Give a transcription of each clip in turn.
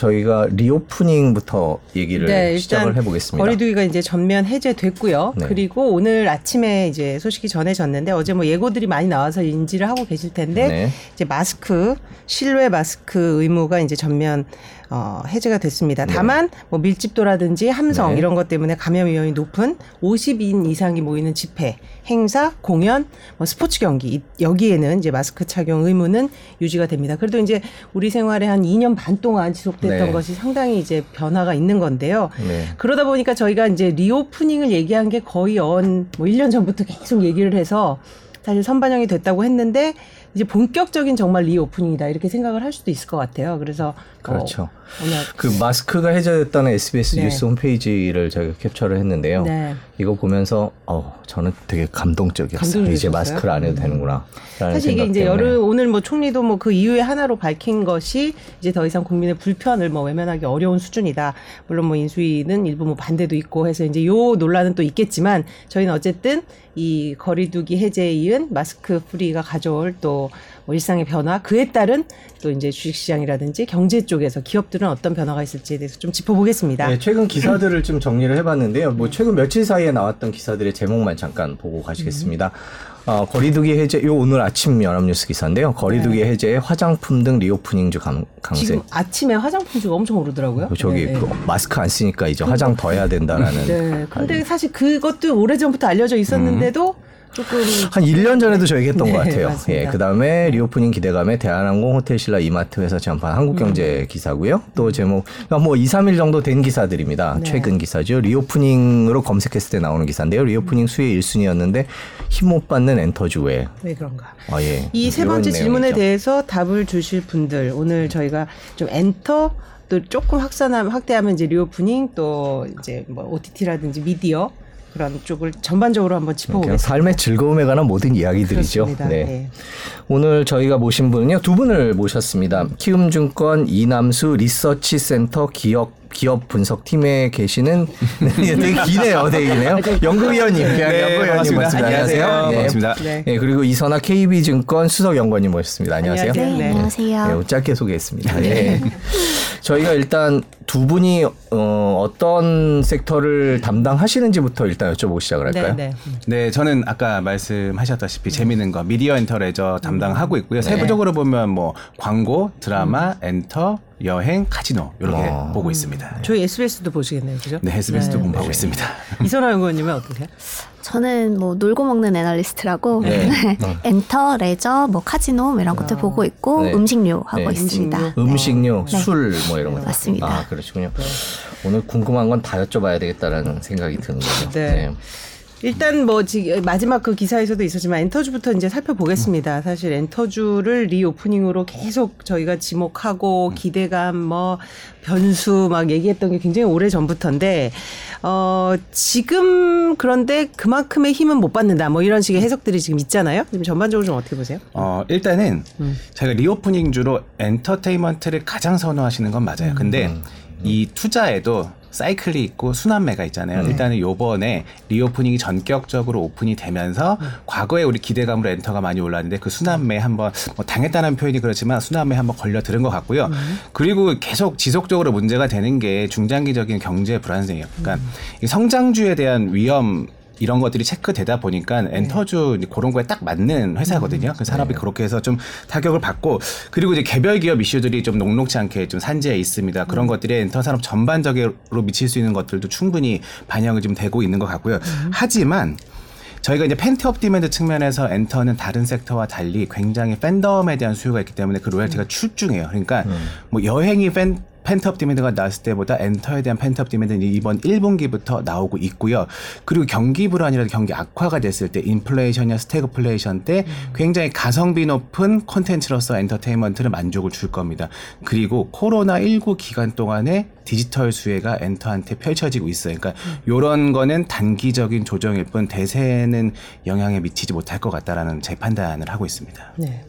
저희가 리오프닝부터 얘기를 네, 시작을 일단 해보겠습니다. 거리두기가 이제 전면 해제됐고요. 네. 그리고 오늘 아침에 이제 소식이 전해졌는데 어제 뭐 예고들이 많이 나와서 인지를 하고 계실 텐데 네. 이제 마스크 실외 마스크 의무가 이제 전면 어, 해제가 됐습니다. 다만 뭐 밀집도라든지 함성 네. 이런 것 때문에 감염 위험이 높은 50인 이상이 모이는 집회, 행사, 공연, 뭐 스포츠 경기 이- 여기에는 이제 마스크 착용 의무는 유지가 됩니다. 그래도 이제 우리 생활에 한 2년 반 동안 지속됐던 네. 것이 상당히 이제 변화가 있는 건데요. 네. 그러다 보니까 저희가 이제 reopening을 얘기한 게 거의 뭐 1년 전부터 계속 얘기를 해서 사실 선반영이 됐다고 했는데 이제 본격적인 정말 reopening이다 이렇게 생각을 할 수도 있을 것 같아요. 그래서 그렇죠. 어, 오늘 그 마스크가 해제됐다는 SBS 네. 뉴스 홈페이지를 저희가 캡처를 했는데요. 네. 이거 보면서 어 저는 되게 감동적이었어요. 이제 마스크를 안 해도 되는구나. 라는 사실 이게 이제 때문에. 여름 오늘 뭐 총리도 뭐 그 이유의 하나로 밝힌 것이 이제 더 이상 국민의 불편을 뭐 외면하기 어려운 수준이다. 물론 뭐 인수위는 일부 뭐 반대도 있고 해서 이제 요 논란은 또 있겠지만 저희는 어쨌든 이 거리두기 해제에 이은 마스크 프리가 가져올 또 뭐 일상의 변화 그에 따른 또 이제 주식시장이라든지 경제 쪽에서 기업들은 어떤 변화가 있을지에 대해서 좀 짚어보겠습니다. 네, 최근 기사들을 좀 정리를 해봤는데요. 뭐 최근 며칠 사이에 나왔던 기사들의 제목만 잠깐 보고 가시겠습니다. 어, 거리두기 해제, 요 오늘 아침 연합뉴스 기사인데요. 거리두기 해제에 화장품 등 reopening 주 강, 강세. 지금 아침에 화장품주가 엄청 오르더라고요. 저기 네, 네. 그 마스크 안 쓰니까 이제 화장 더 해야 된다라는. 네. 근데 사실 그것도 오래 전부터 알려져 있었는데도 조금 한 1년 전에도 저희가 했던 네, 것 같아요. 맞습니다. 예, 그 다음에 reopening 기대감에 대한항공, 호텔신라, 이마트 회사 전판 한국경제 기사고요. 또 제목, 그러니까 뭐 2, 3일 정도 된 기사들입니다. 네. 최근 기사죠. reopening으로 검색했을 때 나오는 기사인데요. reopening 수혜 1순위였는데 힘 못 받는 엔터주 왜. 왜 그런가? 아, 예. 이 세 번째 질문에. 대해서 답을 주실 분들 오늘 저희가 좀 엔터 또 조금 확산하면 확대하면 이제 reopening 또 이제 뭐 OTT라든지 미디어 그런 쪽을 전반적으로 한번 짚어보겠습니다. 삶의 즐거움에 관한 모든 이야기들이죠. 네. 네. 오늘 저희가 모신 분은요 두 분을 모셨습니다. 키움증권 이남수 리서치 센터 기업 기업 분석 팀에 계시는 네, 되게 기네요, 되게 기네요. 연구위원님, 네, 연구위원님 반갑습니다. 모습니다. 안녕하세요. 네. 반갑습니다. 네. 네, 그리고 이선아 KB증권 수석 연구원님 모셨습니다. 안녕하세요. 안녕하세요. 네, 네. 안녕하세요. 네, 짧게 소개했습니다. 예. 저희가 일단 두 분이 어, 어떤 섹터를 담당하시는지부터 일단 여쭤보고 시작을 할까요? 네, 네. 네, 저는 아까 말씀하셨다시피 재미있는 거 미디어 엔터 레저 담당하고 있고요. 세부적으로 보면 뭐 광고, 드라마, 엔터, 여행, 카지노 이렇게 어. 보고 있습니다. 저희 SBS도 보시겠네요, 그죠? 네, SBS도 네. 공부하고 있습니다. 이선아 연구원님은 어떠세요? 저는 뭐 놀고 먹는 애널리스트라고 네. 엔터, 레저, 뭐 카지노 뭐 이런 것들 보고 있고 네. 음식료 하고 네. 있습니다. 음식료, 네. 술뭐 이런 거. 맞습니다. 아, 그러시군요. 오늘 궁금한 건 다 여쭤봐야 되겠다라는 생각이 드는 거죠. 네. 일단 뭐 지금 마지막 그 기사에서도 있었지만 엔터주부터 이제 살펴보겠습니다. 사실 엔터주를 리오프닝으로 계속 저희가 지목하고 기대감 뭐 변수 막 얘기했던 게 굉장히 오래 전부터인데 어 지금 그런데 그만큼의 힘은 못 받는다 뭐 이런 식의 해석들이 지금 있잖아요. 지금 전반적으로 좀 어떻게 보세요? 어, 일단은 음. 저희가 reopening 주로 엔터테인먼트를 가장 선호하시는 건 맞아요. 근데 음. 이 투자에도 사이클이 있고 순환매가 있잖아요. 일단은 요번에 reopening이 전격적으로 오픈이 되면서 과거에 우리 기대감으로 엔터가 많이 올랐는데 그 순환매 한번 뭐 당했다는 표현이 그렇지만 순환매 한번 걸려 들은 것 같고요. 그리고 계속 지속적으로 문제가 되는 게 중장기적인 경제 불안정이에요. 그러니까 이 성장주에 대한 위험 이런 것들이 체크되다 보니까 엔터주 이제 그런 거에 딱 맞는 회사거든요. 그 사람이 그렇게 해서 좀 타격을 받고 그리고 이제 개별 기업 이슈들이 좀 녹록지 않게 좀 산재해 있습니다. 그런 것들이 엔터 산업 전반적으로 미칠 수 있는 것들도 충분히 반영이 좀 되고 있는 것 같고요. 하지만 저희가 이제 pent-up demand 측면에서 엔터는 다른 섹터와 달리 굉장히 팬덤에 대한 수요가 있기 때문에 그 loyalty가 출중해요. 그러니까 뭐 여행이 팬 pent-up demand가 나왔을 때보다 엔터에 대한 pent-up demand는 이번 1분기부터 나오고 있고요. 그리고 경기 불안이라도 경기 악화가 됐을 때 인플레이션이나 스태그플레이션 때 굉장히 가성비 높은 콘텐츠로서 엔터테인먼트를 만족을 줄 겁니다. 그리고 코로나 19 기간 동안에 디지털 수혜가 엔터한테 펼쳐지고 있어요. 그러니까 요런 거는 단기적인 조정일 뿐 대세는 영향에 미치지 못할 것 같다라는 제 판단을 하고 있습니다. 네.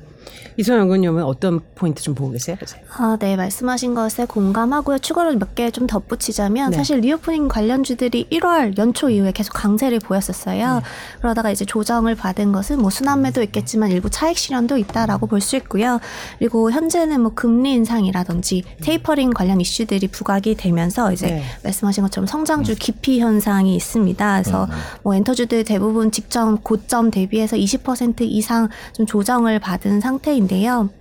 이소영 연구원님은 어떤 포인트 좀 보고 계세요? 아, 네, 말씀하신 것에 공감하고요. 추가로 몇 개 좀 덧붙이자면 네. 사실 reopening 관련주들이 1월 연초 이후에 계속 강세를 보였었어요. 네. 그러다가 이제 조정을 받은 것은 뭐 순환매도 있겠지만 일부 차익 실현도 있다라고 볼 수 있고요. 그리고 현재는 뭐 금리 인상이라든지 테이퍼링 관련 이슈들이 부각이 되면서 이제 네. 말씀하신 것처럼 성장주 기피 현상이 있습니다. 그래서 뭐 엔터주들 대부분 직전 고점 대비해서 20% 이상 좀 조정을 받은 상태인데 요.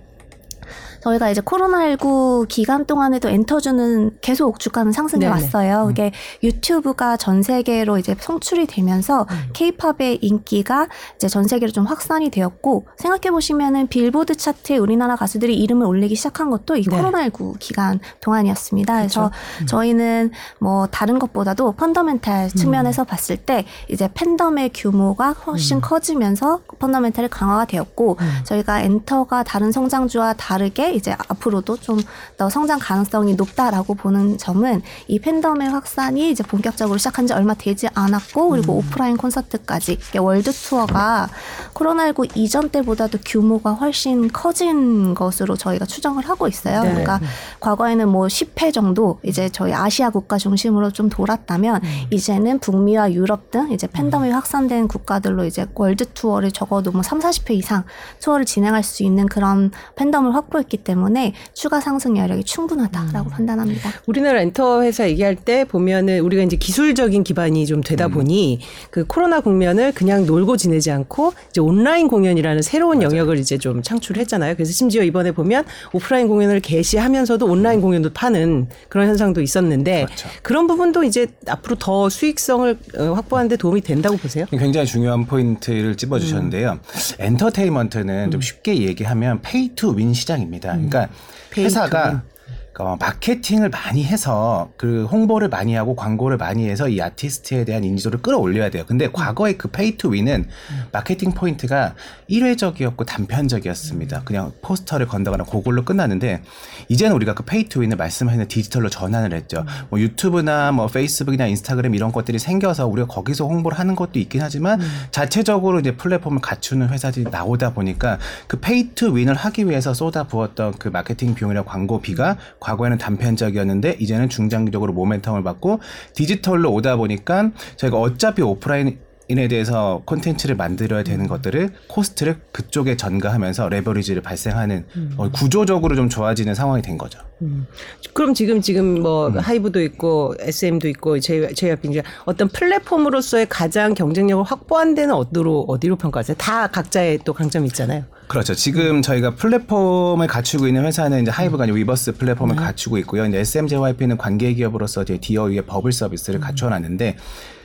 저희가 이제 코로나19 기간 동안에도 엔터주는 계속 주가는 상승해 네네. 왔어요. 그게 유튜브가 전 세계로 이제 송출이 되면서 케이팝의 인기가 이제 전 세계로 좀 확산이 되었고 생각해 보시면은 빌보드 차트에 우리나라 가수들이 이름을 올리기 시작한 것도 이 네. 코로나19 기간 동안이었습니다. 그래서 저희는 뭐 다른 것보다도 펀더멘탈 측면에서 봤을 때 이제 팬덤의 규모가 훨씬 커지면서 펀더멘탈이 강화가 되었고 저희가 엔터가 다른 성장주와 다르게 이제 앞으로도 좀 더 성장 가능성이 높다라고 보는 점은 이 팬덤의 확산이 이제 본격적으로 시작한 지 얼마 되지 않았고 그리고 오프라인 콘서트까지 월드 투어가 코로나19 이전 때보다도 규모가 훨씬 커진 것으로 저희가 추정을 하고 있어요. 네. 그러니까 과거에는 뭐 10회 정도 이제 저희 아시아 국가 중심으로 좀 돌았다면 이제는 북미와 유럽 등 이제 팬덤이 확산된 국가들로 이제 월드 투어를 적어도 뭐 3, 40회 이상 투어를 진행할 수 있는 그런 팬덤을 확보했기 때문에 추가 상승 여력이 충분하다라고 판단합니다. 우리나라 엔터 회사 얘기할 때 보면은 우리가 이제 기술적인 기반이 좀 되다 보니 그 코로나 국면을 그냥 놀고 지내지 않고 이제 온라인 공연이라는 새로운 영역을 이제 좀 창출했잖아요. 그래서 심지어 이번에 보면 오프라인 공연을 개시하면서도 온라인 공연도 파는 그런 현상도 있었는데 그렇죠. 그런 부분도 이제 앞으로 더 수익성을 어, 확보하는데 도움이 된다고 보세요? 굉장히 중요한 포인트를 찝어주셨는데요. 엔터테인먼트는 좀 쉽게 얘기하면 pay to win 시장입니다. 그러니까 pay to 어, 마케팅을 많이 해서 그 홍보를 많이 하고 광고를 많이 해서 이 아티스트에 대한 인지도를 끌어올려야 돼요. 근데 과거의 그 pay to win은 마케팅 포인트가 일회적이었고 단편적이었습니다. 그냥 포스터를 건다거나 그걸로 끝났는데 이제는 우리가 그 pay to win을 말씀하시는 디지털로 전환을 했죠. 뭐 유튜브나 뭐 페이스북이나 인스타그램 이런 것들이 생겨서 우리가 거기서 홍보를 하는 것도 있긴 하지만 자체적으로 이제 플랫폼을 갖추는 회사들이 나오다 보니까 그 pay to win을 하기 위해서 쏟아 부었던 그 마케팅 비용이나 광고비가 과거에는 단편적이었는데 이제는 중장기적으로 모멘텀을 받고 디지털로 오다 보니까 저희가 어차피 오프라인에 대해서 콘텐츠를 만들어야 되는 것들을 cost를 그쪽에 전가하면서 레버리지를 발생하는 어, 구조적으로 좀 좋아지는 상황이 된 거죠. 그럼 지금 지금 뭐 하이브도 있고 SM도 있고 J JYP 어떤 플랫폼으로서의 가장 경쟁력을 확보한 데는 어디로 어디로 평가하세요? 다 각자의 또 강점이 있잖아요. 그렇죠. 지금 저희가 플랫폼을 갖추고 있는 회사는 이제 하이브가 아니고 위버스 플랫폼을 갖추고 있고요. 이제 SM JYP는 관계 기업으로서 이제 디어유의 버블 서비스를 갖춰놨는데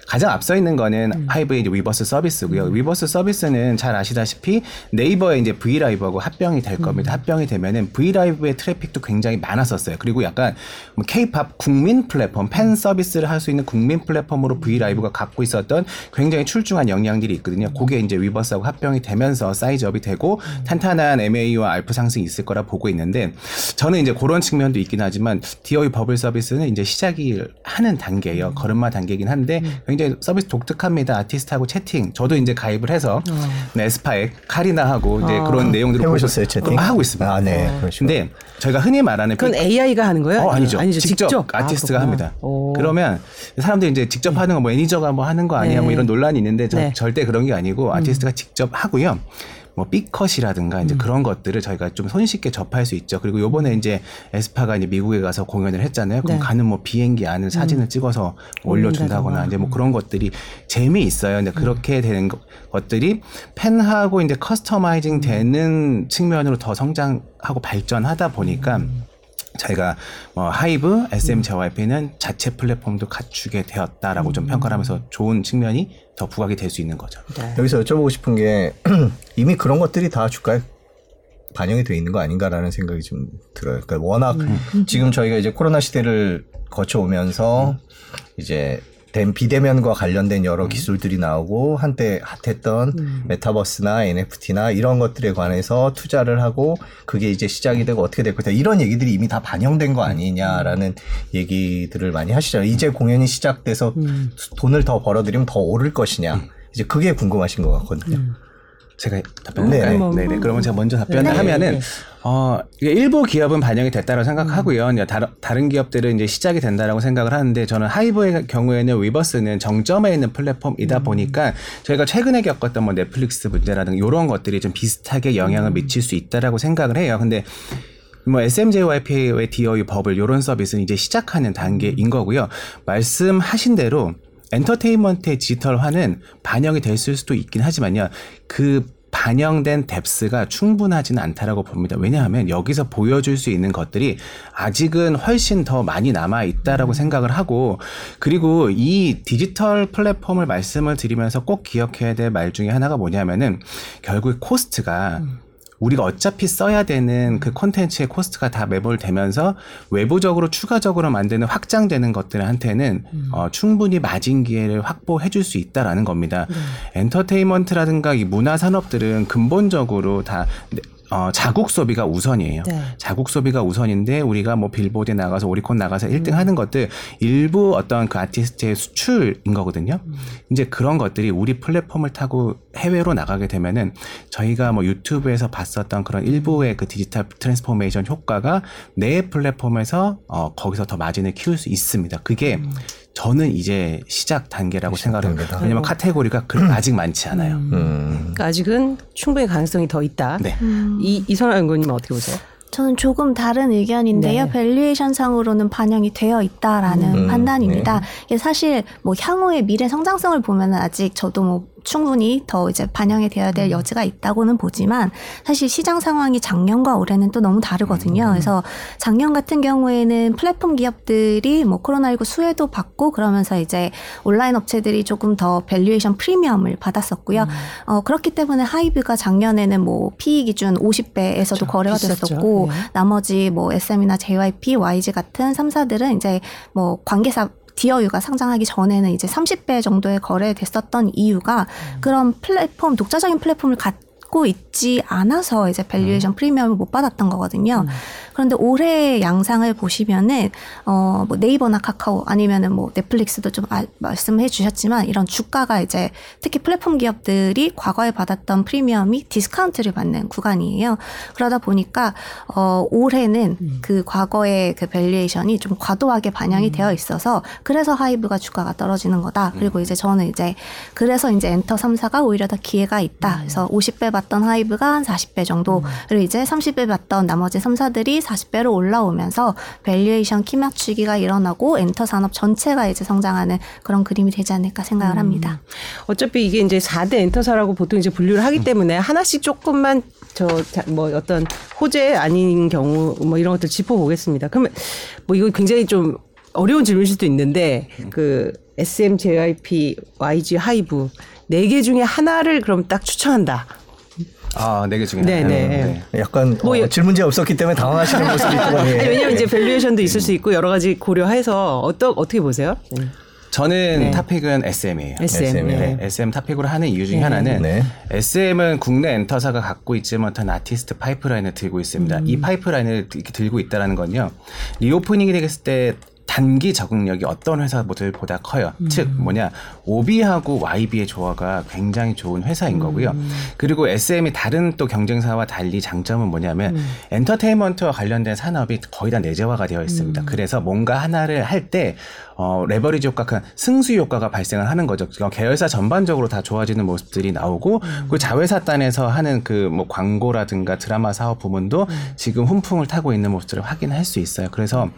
가장 앞서 있는 거는 하이브의 이제 위버스 서비스고요. 위버스 서비스는 잘 아시다시피 네이버에 이제 브이라이브하고 합병이 될 겁니다. 합병이 되면은 브이라이브의 트래픽도 굉장히 많았었어요. 그리고 약간 뭐 케이팝 국민 플랫폼, 팬 서비스를 할 수 있는 국민 플랫폼으로 브이라이브가 갖고 있었던 굉장히 출중한 역량들이 있거든요. 그게 이제 위버스하고 합병이 되면서 size up이 되고 탄탄한 MAU와 ARPU 상승이 있을 거라 보고 있는데 저는 이제 그런 측면도 있긴 하지만 디어유 버블 서비스는 이제 시작이 하는 단계예요. 걸음마 단계긴 한데 굉장히 서비스 독특합니다. 아티스트하고 채팅. 저도 이제 가입을 해서 네, 에스파에 카리나하고 이제 그런 내용들을 해보셨어요, 보고- 채팅? 아, 하고 있습니다. 아, 네. 그러시구나. 근데 저희가 흔히 말하는 그건 그- AI가 하는 거예요? 어, 아니죠. 아니죠. 직접, 아, 아티스트가 그렇구나. 합니다. 오. 그러면 사람들이 이제 직접 하는 거 뭐 매니저가 뭐 하는 거 아니야 네. 뭐 이런 논란이 있는데 저- 네. 절대 그런 게 아니고 아티스트가 직접 하고요. 뭐 B컷이라든가 이제 그런 것들을 저희가 좀 손쉽게 접할 수 있죠. 그리고 요번에 이제 에스파가 이제 미국에 가서 공연을 했잖아요. 그럼 네. 가는 뭐 비행기 안을 사진을 찍어서 올려준다거나. 이제 뭐 그런 것들이 재미있어요. 근데 그렇게 되는 것- 것들이 팬하고 이제 customizing 되는 측면으로 더 성장하고 발전하다 보니까 저희가 뭐 하이브, SM JYP는 자체 플랫폼도 갖추게 되었다라고 좀 평가를 하면서 좋은 측면이 더 부각이 될 수 있는 거죠. 네. 여기서 여쭤보고 싶은 게 이미 그런 것들이 다 주가에 반영이 돼 있는 거 아닌가라는 생각이 좀 들어요. 그러니까 워낙 지금 저희가 이제 코로나 시대를 거쳐오면서 이제 된 비대면과 관련된 여러 기술들이 나오고 한때 핫했던 메타버스나 NFT나 이런 것들에 관해서 투자를 하고 그게 이제 시작이 되고 어떻게 될 거다 이런 얘기들이 이미 다 반영된 거 아니냐라는 얘기들을 많이 하시잖아요. 이제 공연이 시작돼서 돈을 더 벌어들이면 더 오를 것이냐. 이제 그게 궁금하신 것 같거든요. 제가 답변할까요? 네. 뭐, 네, 네. 그러면 제가 먼저 답변을 네. 하면은 네. 어, 일부 기업은 반영이 됐다고 생각하고요. 이제 다른, 다른 기업들은 이제 시작이 된다라고 생각을 하는데 저는 하이브의 경우에는 위버스는 정점에 있는 플랫폼이다 보니까 저희가 최근에 겪었던 뭐 넷플릭스 문제라든가 이런 것들이 좀 비슷하게 영향을 미칠 수 있다라고 생각을 해요. 근데 뭐 SMJYP의 DOE 버블 이런 서비스는 이제 시작하는 단계인 거고요. 말씀하신 대로 엔터테인먼트의 디지털화는 반영이 됐을 수도 있긴 하지만요. 그 반영된 depth가 충분하지는 않다라고 봅니다. 왜냐하면 여기서 보여줄 수 있는 것들이 아직은 훨씬 더 많이 남아 있다라고 생각을 하고 그리고 이 디지털 플랫폼을 말씀을 드리면서 꼭 기억해야 될 말 중에 하나가 뭐냐면은 결국 cost가 우리가 어차피 써야 되는 그 콘텐츠의 cost가 다 매몰되면서 외부적으로 추가적으로 만드는 확장되는 것들한테는 어, 충분히 마진 기회를 확보해 줄 수 있다라는 겁니다. 엔터테인먼트라든가 이 문화 산업들은 근본적으로 다 어, 자국 소비가 우선이에요. 네. 자국 소비가 우선인데 우리가 뭐 빌보드에 나가서 오리콘 나가서 1등 하는 것들 일부 어떤 그 아티스트의 수출인 거거든요. 이제 그런 것들이 우리 플랫폼을 타고 해외로 나가게 되면은 저희가 뭐 유튜브에서 봤었던 그런 일부의 그 digital transformation 효과가 내 플랫폼에서 어, 거기서 더 마진을 키울 수 있습니다. 그게 저는 이제 시작 단계라고 생각을. 단계다. 왜냐면 카테고리가 그 아직 많지 않아요. 음. 그러니까 아직은 충분히 가능성이 더 있다. 네. 이 이선아 연구님 어떻게 보세요? 저는 조금 다른 의견인데요. 네. valuation 상으로는 반영이 되어 있다라는 음, 판단입니다. 네. 사실 뭐 향후의 미래 성장성을 보면 아직 저도 뭐 충분히 더 이제 반영이 되어야 될 여지가 있다고는 보지만 사실 시장 상황이 작년과 올해는 또 너무 다르거든요. 그래서 작년 같은 경우에는 플랫폼 기업들이 뭐 코로나19 수혜도 받고 그러면서 이제 온라인 업체들이 조금 더 valuation 프리미엄을 받았었고요. 어, 그렇기 때문에 하이브가 작년에는 뭐 PE 기준 50배에서도 그렇죠. 거래가 비쌌죠. 됐었고 네. 나머지 뭐 SM이나 JYP, YG 같은 3사들은 이제 뭐 관계사 디어유가 상장하기 전에는 이제 30배 정도에 거래됐었던 이유가 그런 플랫폼 독자적인 플랫폼을 갖 고 있지 않아서 이제 valuation 프리미엄을 못 받았던 거거든요. 그런데 올해 양상을 보시면은 어뭐 네이버나 카카오 아니면은 뭐 넷플릭스도 좀 아- 말씀해 주셨지만 이런 주가가 이제 특히 플랫폼 기업들이 과거에 받았던 프리미엄이 디스카운트를 받는 구간이에요. 그러다 보니까 어 올해는 그 과거의 그 valuation이 좀 과도하게 반영이 되어 있어서 그래서 하이브가 주가가 떨어지는 거다. 그리고 이제 저는 이제 그래서 이제 엔터 3사가 오히려 더 기회가 있다. 그래서 50배 받던 하이브가 한 40배 정도 그리고 이제 30배 받던 나머지 3사들이 40배로 올라오면서 valuation 키 맞추기가 일어나고 엔터 산업 전체가 이제 성장하는 그런 그림이 되지 않을까 생각을 합니다. 어차피 이게 이제 4대 엔터사라고 보통 이제 분류를 하기 때문에 하나씩 조금만 저 뭐 어떤 호재 아닌 경우 뭐 이런 것들 짚어보겠습니다. 그러면 뭐 이거 굉장히 좀 어려운 질문일 수도 있는데 그 SM, JYP, YG, 하이브 네 개 중에 하나를 그럼 딱 추천한다. 아, 네 개 중에 네, 하나요? 네. 약간 뭐 어, 여- 질문지에 없었기 때문에 당황하시는 모습이 있더라고요. 아니, 왜냐면 이제 valuation도 있을 수 있고 여러 가지 고려해서 어떠 어떻게 보세요? 네. 저는 네. top pick은 SM이에요. SM. SM, 네. 네, SM top pick으로 하는 이유 중에 하나는 네. SM은 국내 엔터사가 갖고 있지 못한 아티스트 파이프라인을 들고 있습니다. 이 파이프라인을 이렇게 들고 있다라는 건요. 리오프닝이 되겠을 때 단기 적응력이 어떤 회사들보다 커요. 즉 뭐냐 OB하고 YB의 조화가 굉장히 좋은 회사인 거고요. 그리고 SM이 다른 또 경쟁사와 달리 장점은 뭐냐면 엔터테인먼트와 관련된 산업이 거의 다 내재화가 되어 있습니다. 그래서 뭔가 하나를 할 때 어, 레버리지 효과, 그 승수 효과가 발생을 하는 거죠. 그러니까 계열사 전반적으로 다 좋아지는 모습들이 나오고, 그 자회사 단에서 하는 그 뭐 광고라든가 드라마 사업 부문도 지금 훈풍을 타고 있는 모습들을 확인할 수 있어요. 그래서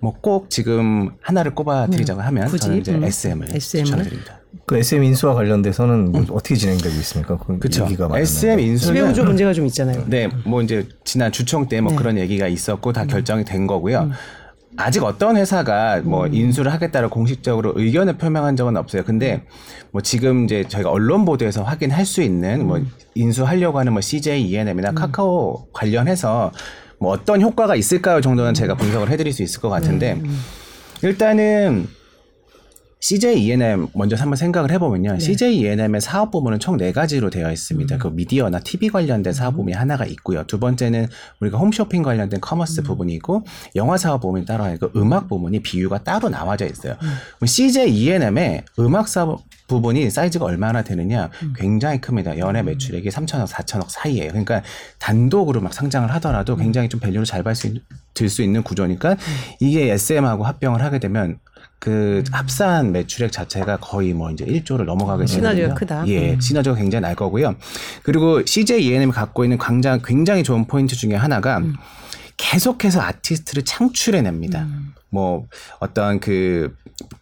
뭐 꼭 지금 하나를 꼽아 드리자고 하면 굳이? 저는 이제 음. SM을 SM 을? 추천드립니다. 그 SM 인수와 관련돼서는 뭐 어떻게 진행되고 있습니까? 그 그렇죠. SM 인수는 지배구조 문제가 좀 있잖아요. 네, 뭐 이제 지난 주총 때뭐 네. 그런 얘기가 있었고 다 결정이 된 거고요. 아직 어떤 회사가 뭐 인수를 하겠다고 공식적으로 의견을 표명한 적은 없어요. 근데 뭐 지금 이제 저희가 언론 보도에서 확인할 수 있는 뭐 인수하려고 하는 뭐 CJ, ENM이나 카카오 관련해서 뭐 어떤 효과가 있을까요 정도는 제가 분석을 해드릴 수 있을 것 같은데 일단은 CJ E&M 먼저 한번 생각을 해보면요. 네. CJ E&M의 사업 부문은 총 네 가지로 되어 있습니다. 음. 그 미디어나 TV 관련된 사업 부문이 하나가 있고요. 두 번째는 우리가 홈쇼핑 관련된 commerce 음. 부분이고 영화 사업 부문이 따로 있고 음악 부문이 BU가 따로 나와져 있어요. 음. CJ E&M의 음악 사업 부분이 사이즈가 얼마나 되느냐 음. 굉장히 큽니다. 연 매출액이 3천억, 4천억 사이에요. 그러니까 단독으로 막 상장을 하더라도 음. 굉장히 좀 밸류를 잘 들 수 있는 구조니까 이게 SM하고 합병을 하게 되면 그 합산 매출액 자체가 거의 뭐 이제 1조를 넘어가게 되거든요. 시너지가 크다. 예, 음. 시너지가 굉장히 날 거고요. 그리고 CJ E&M이 갖고 있는 굉장히, 굉장히 좋은 포인트 중에 하나가 음. 계속해서 아티스트를 창출해냅니다. 뭐 어떤 그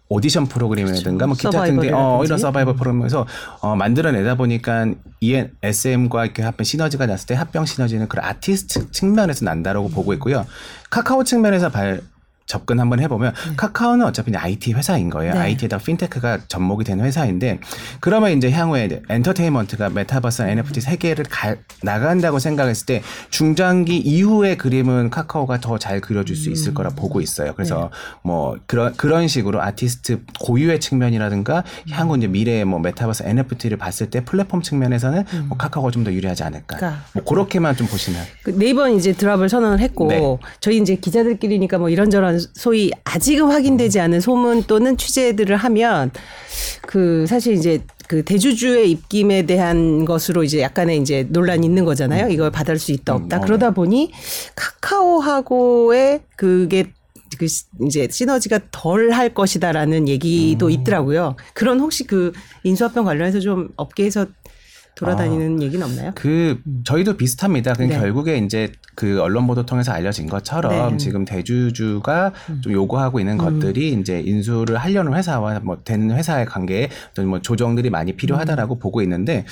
오디션 프로그램이라든가 뭐 기타 등등 어. 이런 서바이벌 프로그램에서 어, 만들어내다 보니까 이 SM과 이렇게 합병 시너지가 났을 때 합병 시너지는 그런 아티스트 측면에서 난다라고 보고 있고요. 카카오 측면에서 발 접근 한번 해보면 카카오는 어차피 IT 회사인 거예요. 네. IT에다 핀테크가 접목이 된 회사인데 그러면 이제 향후에 엔터테인먼트가 메타버스, NFT 세계를 가, 나간다고 생각했을 때 중장기 이후의 그림은 카카오가 더 잘 그려줄 수 있을 거라 보고 있어요. 그래서 뭐 그런 그런 식으로 아티스트 고유의 측면이라든가 향후 이제 미래의 뭐 메타버스 NFT를 봤을 때 플랫폼 측면에서는 뭐 카카오가 좀 더 유리하지 않을까. 그러니까. 뭐 그렇게만 좀 보시면. 그 네이버는 이제 드랍을 선언을 했고 네. 저희 이제 기자들끼리니까 뭐 이런저 런 소위 아직은 확인되지 않은 소문 또는 취재들을 하면 그 사실 이제 그 대주주의 입김에 대한 것으로 이제 약간의 이제 논란이 있는 거잖아요. 이걸 받을 수 있다 없다. 음, 어, 그러다 보니 카카오하고의 그게 그 시- 이제 시너지가 덜 할 것이다라는 얘기도 있더라고요. 그런 혹시 그 인수합병 관련해서 좀 업계에서 돌아다니는 얘기는 없나요? 그 저희도 비슷합니다. 그 네. 결국에 이제 그 언론 보도 통해서 알려진 것처럼 네. 음. 지금 대주주가 좀 요구하고 있는 것들이 이제 인수를 하려는 회사와 뭐된 회사의 관계에 어떤 뭐 조정들이 많이 음. 필요하다라고 보고 있는데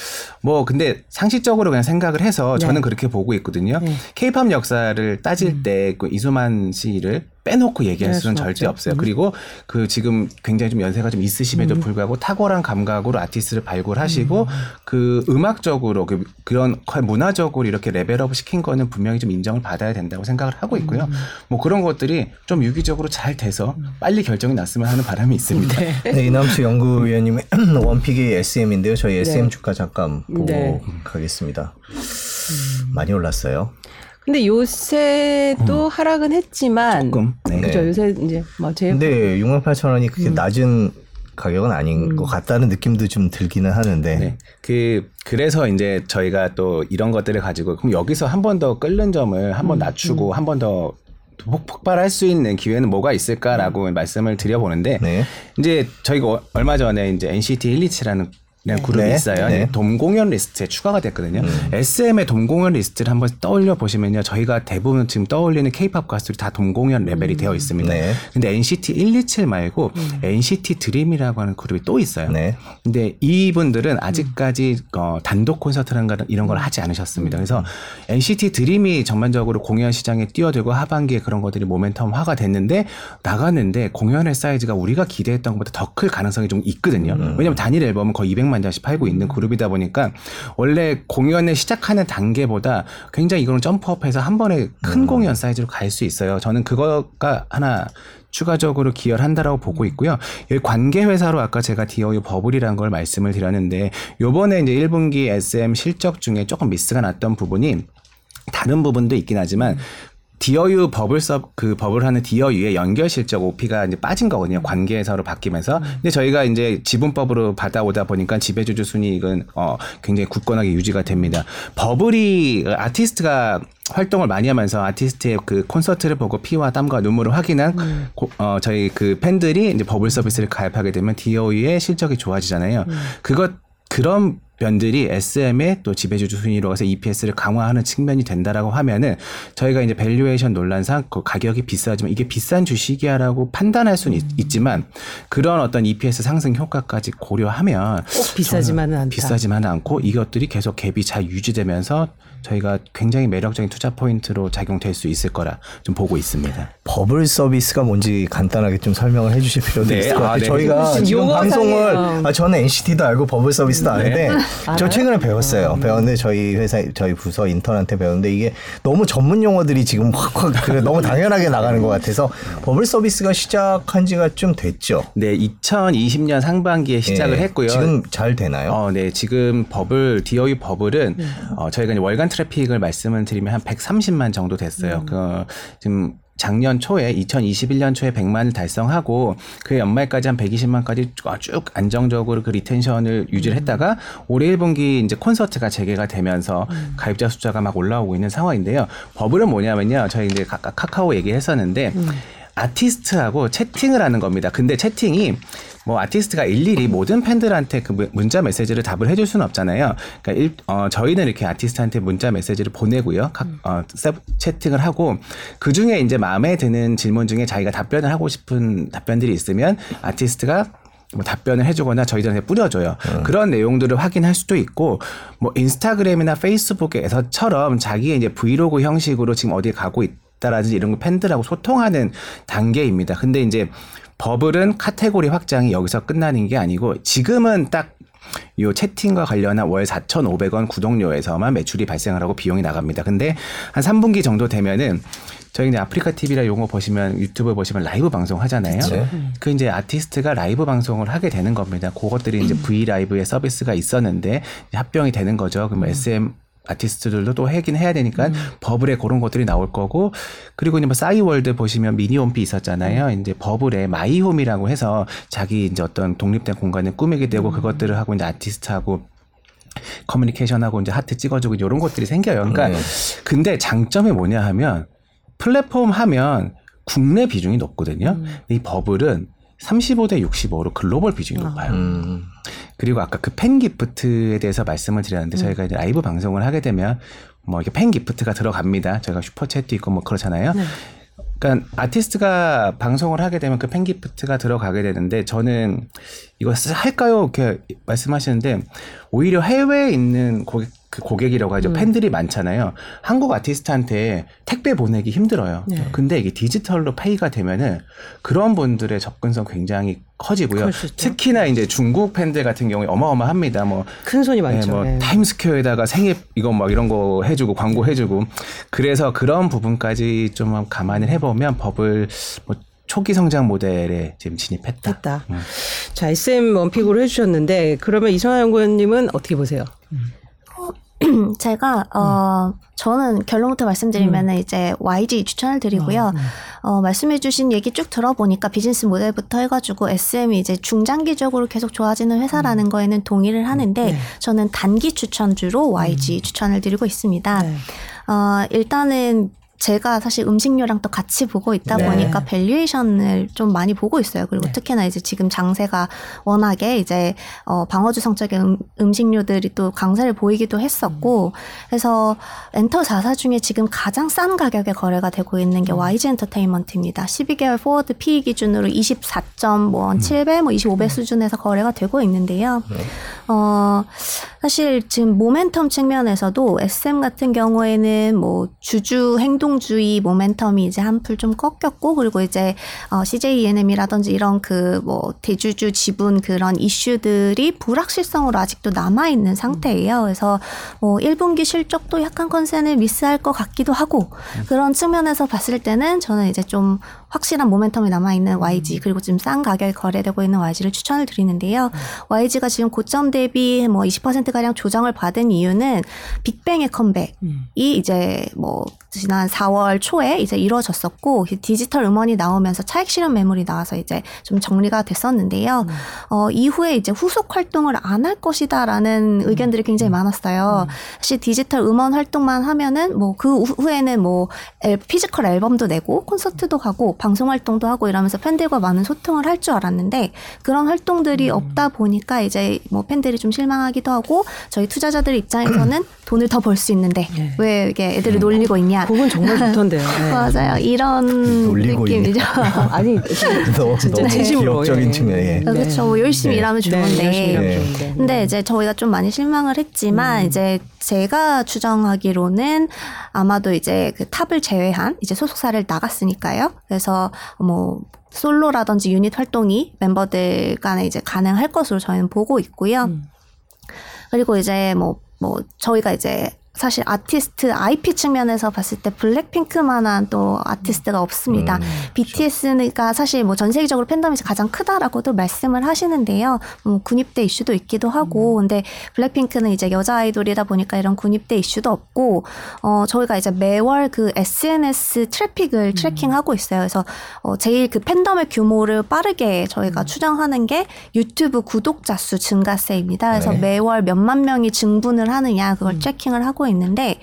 뭐 근데 상식적으로 그냥 생각을 해서 네. 저는 그렇게 보고 있거든요. 네. 음. 케이팝 역사를 따질 때 그 이수만 씨를 빼놓고 얘기할 할 수는 절대 없죠. 없어요. 음. 그리고 그 지금 굉장히 좀 연세가 좀 있으심에도 불구하고 탁월한 감각으로 아티스트를 발굴하시고 그 음악적으로 그 그런 컬- 문화적으로 이렇게 level up 시킨 거는 분명히 좀 인정을 받아야 된다고 생각을 하고 있고요. 뭐 그런 것들이 좀 유기적으로 잘 돼서 빨리 결정이 났으면 하는 바람이 있습니다. 네, 이남수 연구위원님의 one pick이 SM인데요. 저희 SM 네. 주가 잠깐 보고 네. 가겠습니다. 많이 올랐어요. 근데 요새도 하락은 했지만 조금. 네. 그죠 요새 이제 뭐 제일 근데 6만 8천 원이 그렇게 음. 낮은 가격은 아닌 것 같다는 느낌도 좀 들기는 하는데 네. 그 그래서 이제 저희가 또 이런 것들을 가지고 그럼 여기서 한 번 더 끓는 점을 한 번 낮추고 한 번더 폭발할 수 있는 기회는 뭐가 있을까라고 말씀을 드려보는데 네. 이제 저희가 어- 얼마 전에 이제 NCT 127라는 그룹이 네. 있어요. 네. 돔 공연 리스트에 추가가 됐거든요. SM의 돔 공연 리스트를 한번 떠올려 보시면요. 저희가 대부분 지금 떠올리는 K-팝 가수들이 다 돔 공연 레벨이 되어 있습니다. 네. 근데 NCT 127 말고 NCT 드림이라고 하는 그룹이 또 있어요. 네. 근데 이분들은 아직까지 어, 단독 콘서트라는 거 이런 걸 하지 않으셨습니다. 그래서 NCT 드림이 전반적으로 공연 시장에 뛰어들고 하반기에 그런 것들이 모멘텀화가 됐는데 나갔는데 공연의 사이즈가 우리가 기대했던 것보다 더 클 가능성이 좀 있거든요. 왜냐하면 단일 앨범은 거의 200만 장씩 팔고 있는 그룹이다 보니까 원래 공연을 시작하는 단계보다 굉장히 이거는 jump up해서 한 번에 큰 공연 사이즈로 갈 수 있어요. 저는 그거가 하나 추가적으로 기여를 한다라고 보고 있고요. 여기 관계 회사로 아까 제가 디어유 버블이라는 걸 말씀을 드렸는데 요번에 이제 1분기 SM 실적 중에 조금 미스가 났던 부분이 다른 부분도 있긴 하지만 디어유 버블 섭, 그 버블 하는 디어유의 연결 실적 OP가 이제 빠진 거거든요. 관계회사로 바뀌면서. 근데 저희가 이제 지분법으로 받아오다 보니까 지배주주 순이익은 어, 굉장히 굳건하게 유지가 됩니다. 버블이 아티스트가 활동을 많이 하면서 아티스트의 그 콘서트를 보고 피와 땀과 눈물을 확인한 고- 어, 저희 그 팬들이 이제 버블 서비스를 가입하게 되면 디어유의 실적이 좋아지잖아요. 그것 그런 면들이 SM의 또 지배주주 순익으로 가서 EPS를 강화하는 측면이 된다라고 하면은 저희가 이제 valuation 논리상 그 가격이 비싸지만 이게 비싼 주식이야라고 판단할 수는 있, 지만 그런 어떤 EPS 상승 효과까지 고려하면 꼭 비싸지만은 않다. 비싸지만은 않고 이것들이 계속 갭이 잘 유지되면서 저희가 굉장히 매력적인 투자 포인트로 작용될 수 있을 거라 좀 보고 있습니다. 버블 서비스가 뭔지 간단하게 좀 설명을 해주실 필요도 네. 있을 것 아, 같아요. 네. 저희가 지금 방송을 어. 아, 저는 NCT도 알고 버블 서비스도 아는데 저 알아요? 최근에 배웠어요. 배웠는데 저희 회사 저희 부서 인턴한테 배웠는데 이게 너무 전문 용어들이 지금 확확 그 너무 당연하게 나가는 것 같아서 버블 서비스가 시작한 지가 좀 됐죠. 네, 2020년 상반기에 시작을 예. 했고요. 지금 잘 되나요? 어, 네. 지금 버블, DOE 버블은, 네. 어, 저희가 월간 트래픽을 말씀을 드리면 한 130만 정도 됐어요. 음. 그, 지금 작년 초에 2021년 초에 100만을 달성하고 그 연말까지 한 120만까지 쭉 안정적으로 그 retention을 유지를 했다가 올해 1분기 이제 콘서트가 재개가 되면서 음. 가입자 숫자가 막 올라오고 있는 상황인데요. 버블은 뭐냐면요. 저희 이제 각각 카카오 얘기했었는데 음. 아티스트하고 채팅을 하는 겁니다. 근데 채팅이 뭐 아티스트가 일일이 모든 팬들한테 그 문- 문자 메시지를 답을 해줄 수는 없잖아요. 그러니까 일, 어, 저희는 이렇게 아티스트한테 문자 메시지를 보내고요. 각, 어, 세- 채팅을 하고 그 중에 이제 마음에 드는 질문 중에 자기가 답변을 하고 싶은 답변들이 있으면 아티스트가 뭐 답변을 해주거나 저희들한테 뿌려줘요. 그런 내용들을 확인할 수도 있고, 뭐 인스타그램이나 페이스북에서처럼 자기의 이제 브이로그 형식으로 지금 어디에 가고 있다라든지 이런 거 팬들하고 소통하는 단계입니다. 근데 이제 버블은 카테고리 확장이 여기서 끝나는 게 아니고 지금은 딱 요 채팅과 관련한 월 4,500원 구독료에서만 매출이 발생을 하고 비용이 나갑니다. 근데 한 3분기 정도 되면은 저희 이제 아프리카 TV라 용어 보시면 유튜브 보시면 라이브 방송 하잖아요. 네. 그 이제 아티스트가 라이브 방송을 하게 되는 겁니다. 그것들이 이제 V 라이브의 서비스가 있었는데 합병이 되는 거죠. 그러면 SM 아티스트들도 또 하긴 해야 되니까 버블에 그런 것들이 나올 거고 그리고 이제 뭐 싸이월드 보시면 미니홈피 있었잖아요. 이제 버블에 마이홈이라고 해서 자기 이제 어떤 독립된 공간을 꾸미게 되고 그것들을 하고 이제 아티스트하고 커뮤니케이션하고 이제 하트 찍어주고 이런 것들이 생겨요. 그러니까 네. 근데 장점이 뭐냐 하면 플랫폼 하면 국내 비중이 높거든요. 근데 이 버블은 35대 65로 글로벌 비중이 높아요. 음. 그리고 아까 그 fan gift에 대해서 말씀을 드렸는데 저희가 이제 라이브 방송을 하게 되면 뭐 이렇게 fan gift가 들어갑니다. 저희가 Super Chat도 있고 뭐 그렇잖아요. 그러니까 아티스트가 방송을 하게 되면 그 fan gift가 들어가게 되는데 저는 이거 쓰- 할까요? 이렇게 말씀하시는데 오히려 해외에 있는 고객 그 고객이라고 하죠. 팬들이 많잖아요. 한국 아티스트한테 택배 보내기 힘들어요. 네. 근데 이게 디지털로 pay가 되면은 그런 분들의 접근성 굉장히 커지고요. 특히나 이제 중국 팬들 같은 경우에 어마어마합니다. 뭐 큰 손이 많죠. 네, 뭐 네. 타임스퀘어에다가 생일 이거 막 이런 거 해주고 광고 해주고 그래서 그런 부분까지 좀 감안을 해보면 버블 뭐 초기 성장 모델에 지금 진입했다. 했다. 음. 자, SM 원픽으로 해주셨는데 그러면 이성아 연구원님은 어떻게 보세요? 제가 어 저는 결론부터 말씀드리면 은 이제 YG 추천을 드리고요. 어 말씀해주신 얘기 쭉 들어보니까 비즈니스 모델부터 해가지고 SM이 이제 중장기적으로 계속 좋아지는 회사라는 거에는 동의를 하는데 네. 저는 단기 추천주로 YG 추천을 드리고 있습니다. 네. 어 일단은 제가 사실 음식료랑 또 같이 보고 있다 네. 보니까 valuation을 좀 많이 보고 있어요. 그리고 네. 특히나 이제 지금 장세가 워낙에 이제 어 방어주 성격인 음, 음식료들이 또 강세를 보이기도 했었고 그래서 엔터 4사 중에 지금 가장 싼 가격에 거래가 되고 있는 게 YG 엔터테인먼트입니다. 12개월 forward PE 기준으로 24.7배, 뭐 25배 수준에서 거래가 되고 있는데요. 어, 사실 지금 모멘텀 측면에서도 SM 같은 경우에는 뭐 주주 행동주의 모멘텀이 이제 한풀 좀 꺾였고 그리고 이제 어, CJ ENM이라든지 이런 그 뭐 대주주 지분 그런 이슈들이 불확실성으로 아직도 남아 있는 상태예요. 그래서 뭐 1분기 실적도 약간 컨센을 미스할 것 같기도 하고 그런 측면에서 봤을 때는 저는 이제 좀 확실한 모멘텀이 남아 있는 YG 그리고 지금 싼 가격에 거래되고 있는 YG를 추천을 드리는데요. YG가 지금 고점 대비 뭐 20% 가량 조정을 받은 이유는 빅뱅의 컴백이 이제 뭐 지난 4월 초에 이제 이루어졌었고 디지털 음원이 나오면서 차익 실현 매물이 나와서 이제 좀 정리가 됐었는데요. 어, 이후에 이제 후속 활동을 안 할 것이다라는 의견들이 굉장히 많았어요. 사실 디지털 음원 활동만 하면은 뭐 그 후에는 뭐 앨- physical 앨범도 내고 콘서트도 가고 방송 활동도 하고 이러면서 팬들과 많은 소통을 할 줄 알았는데 그런 활동들이 없다 보니까 이제 뭐 팬들이 좀 실망하기도 하고 저희 투자자들 입장에서는 돈을 더 벌 수 있는데 네. 왜 이게 애들을 놀리고 있냐. 그건 정말 좋던데요. 네. 맞아요. 이런. 느낌이죠. 아니 너무, 진짜 진심으로, 기업적인 예. 측면에. 네. 그렇죠. 뭐 열심히 네. 일하면 네, 일하면 네. 좋은데. 근데 이제 저희가 좀 많이 실망을 했지만 이제 제가 추정하기로는 아마도 이제 그 탑을 제외한 이제 소속사를 나갔으니까요. 그래서 뭐 솔로라든지 유닛 활동이 멤버들 간에 이제 가능할 것으로 저희는 보고 있고요. 음. 그리고 이제 뭐, 뭐, 저희가 이제 사실 아티스트 IP 측면에서 봤을 때 블랙핑크만한 또 아티스트가 없습니다. 음, BTS가 사실 뭐 전 세계적으로 팬덤이 가장 크다라고도 말씀을 하시는데요. 뭐 군입대 이슈도 있기도 하고, 근데 블랙핑크는 이제 여자 아이돌이다 보니까 이런 군입대 이슈도 없고, 어 저희가 이제 매월 그 SNS 트래픽을 tracking하고 있어요. 그래서 어 제일 그 팬덤의 규모를 빠르게 저희가 추정하는 게 유튜브 구독자 수 증가세입니다. 그래서 네. 매월 몇만 명이 증분을 하느냐 그걸 tracking을 하고 있는데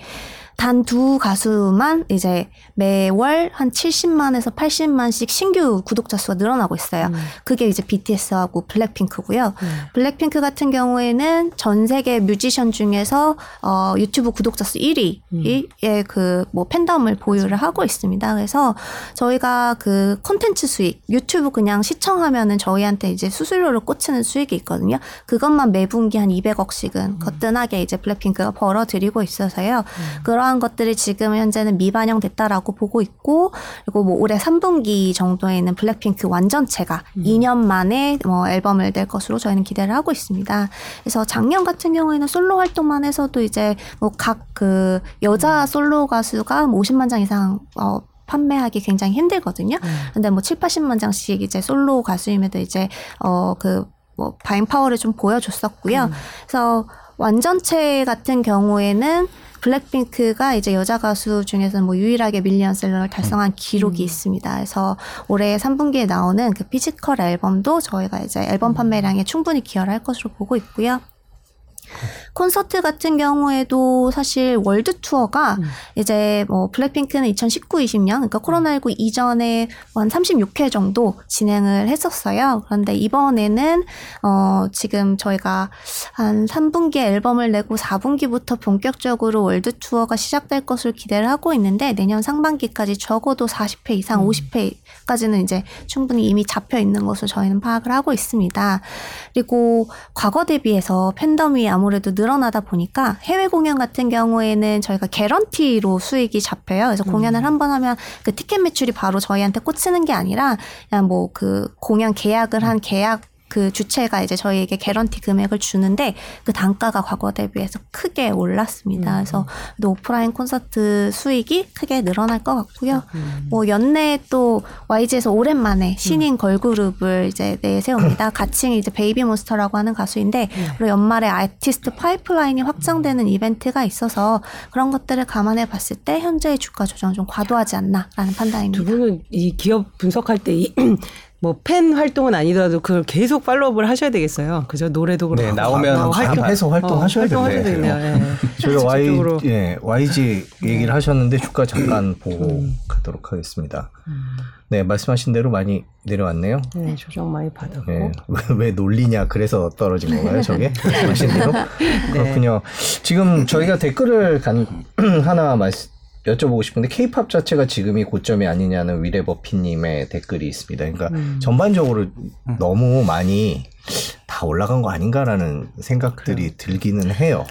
단 두 가수만 이제 매월 한 70만에서 80만씩 신규 구독자 수가 늘어나고 있어요. 음. 그게 이제 BTS하고 블랙핑크고요. 네. 블랙핑크 같은 경우에는 전 세계 뮤지션 중에서 어, 유튜브 구독자 수 1위의 그뭐 팬덤을 보유를 하고 있습니다. 그래서 저희가 그 콘텐츠 수익, 유튜브 그냥 시청하면은 저희한테 이제 수수료를 꽂히는 수익이 있거든요. 그것만 매 분기 한 200억씩은 거뜬하게 이제 블랙핑크가 벌어들이고 있어서요. 그 러한 것들이 지금 현재는 미반영됐다라고 보고 있고, 그리고 뭐 올해 3분기 정도에는 블랙핑크 완전체가 2년 만에 뭐 앨범을 낼 것으로 저희는 기대를 하고 있습니다. 그래서 작년 같은 경우에는 솔로 활동만 해서도 이제 뭐 각 그 여자 솔로 가수가 뭐 50만 장 이상 어 판매하기 굉장히 힘들거든요. 근데 뭐 7, 80만 장씩 이제 솔로 가수임에도 이제 어그 뭐 buying power를 좀 보여줬었고요. 그래서 완전체 같은 경우에는 블랙핑크가 이제 여자 가수 중에서 뭐 유일하게 밀리언셀러를 달성한 기록이 있습니다. 그래서 올해 3분기에 나오는 그 physical 앨범도 저희가 이제 앨범 판매량에 충분히 기여를 할 것으로 보고 있고요. 콘서트 같은 경우에도 사실 월드 투어가 이제 뭐 블랙핑크는 2019, 20년 그러니까 코로나19 이전에 한 36회 정도 진행을 했었어요. 그런데 이번에는 어 지금 저희가 한 3분기에 앨범을 내고 4분기부터 본격적으로 월드 투어가 시작될 것을 기대를 하고 있는데 내년 상반기까지 적어도 40회 이상 50회까지는 이제 충분히 이미 잡혀 있는 것으로 저희는 파악을 하고 있습니다. 그리고 과거 대비해서 팬덤이 아무래도 늘어나다 보니까 해외 공연 같은 경우에는 저희가 개런티로 수익이 잡혀요. 그래서 공연을 한 번 하면 그 티켓 매출이 바로 저희한테 꽂히는 게 아니라 그냥 뭐 그 공연 계약을 한 계약 그 주체가 이제 저희에게 개런티 금액을 주는데 그 단가가 과거 대비해서 크게 올랐습니다. 그래서 또 오프라인 콘서트 수익이 크게 늘어날 것 같고요. 뭐 연내에 또 YG에서 오랜만에 신인 걸그룹을 이제 내세웁니다. 가칭이 이제 베이비몬스터라고 하는 가수인데 그리고 연말에 아티스트 파이프라인이 확장되는 이벤트가 있어서 그런 것들을 감안해 봤을 때 현재의 주가 조정은 좀 과도하지 않나라는 판단입니다. 두 분은 이 기업 분석할 때 이 뭐 팬 활동은 아니더라도 그걸 계속 팔로우업을 하셔야 되겠어요. 그죠? 노래도 그렇고 네, 나오면 뭐 활동- 가입해서 활동하셔야 어, 활동하셔야 되겠네요. 되겠네요. 예. 저희가 Y. 예, YG 얘기를 하셨는데 주가 잠깐 보고 음. 가도록 하겠습니다. 네, 말씀하신 대로 많이 내려왔네요. 네, 조정 많이 받았고. 예, 왜, 왜 놀리냐 그래서 떨어진 건가요 저게 말씀하신 대로 네. 그렇군요 지금 저희가 댓글을 간, 하나 말씀 여쭤보고 싶은데 케이팝 자체가 지금이 고점이 아니냐는 위레버피님의 댓글이 있습니다 그러니까 음. 전반적으로 너무 많이 다 올라간 거 아닌가라는 생각들이 들기는 해요.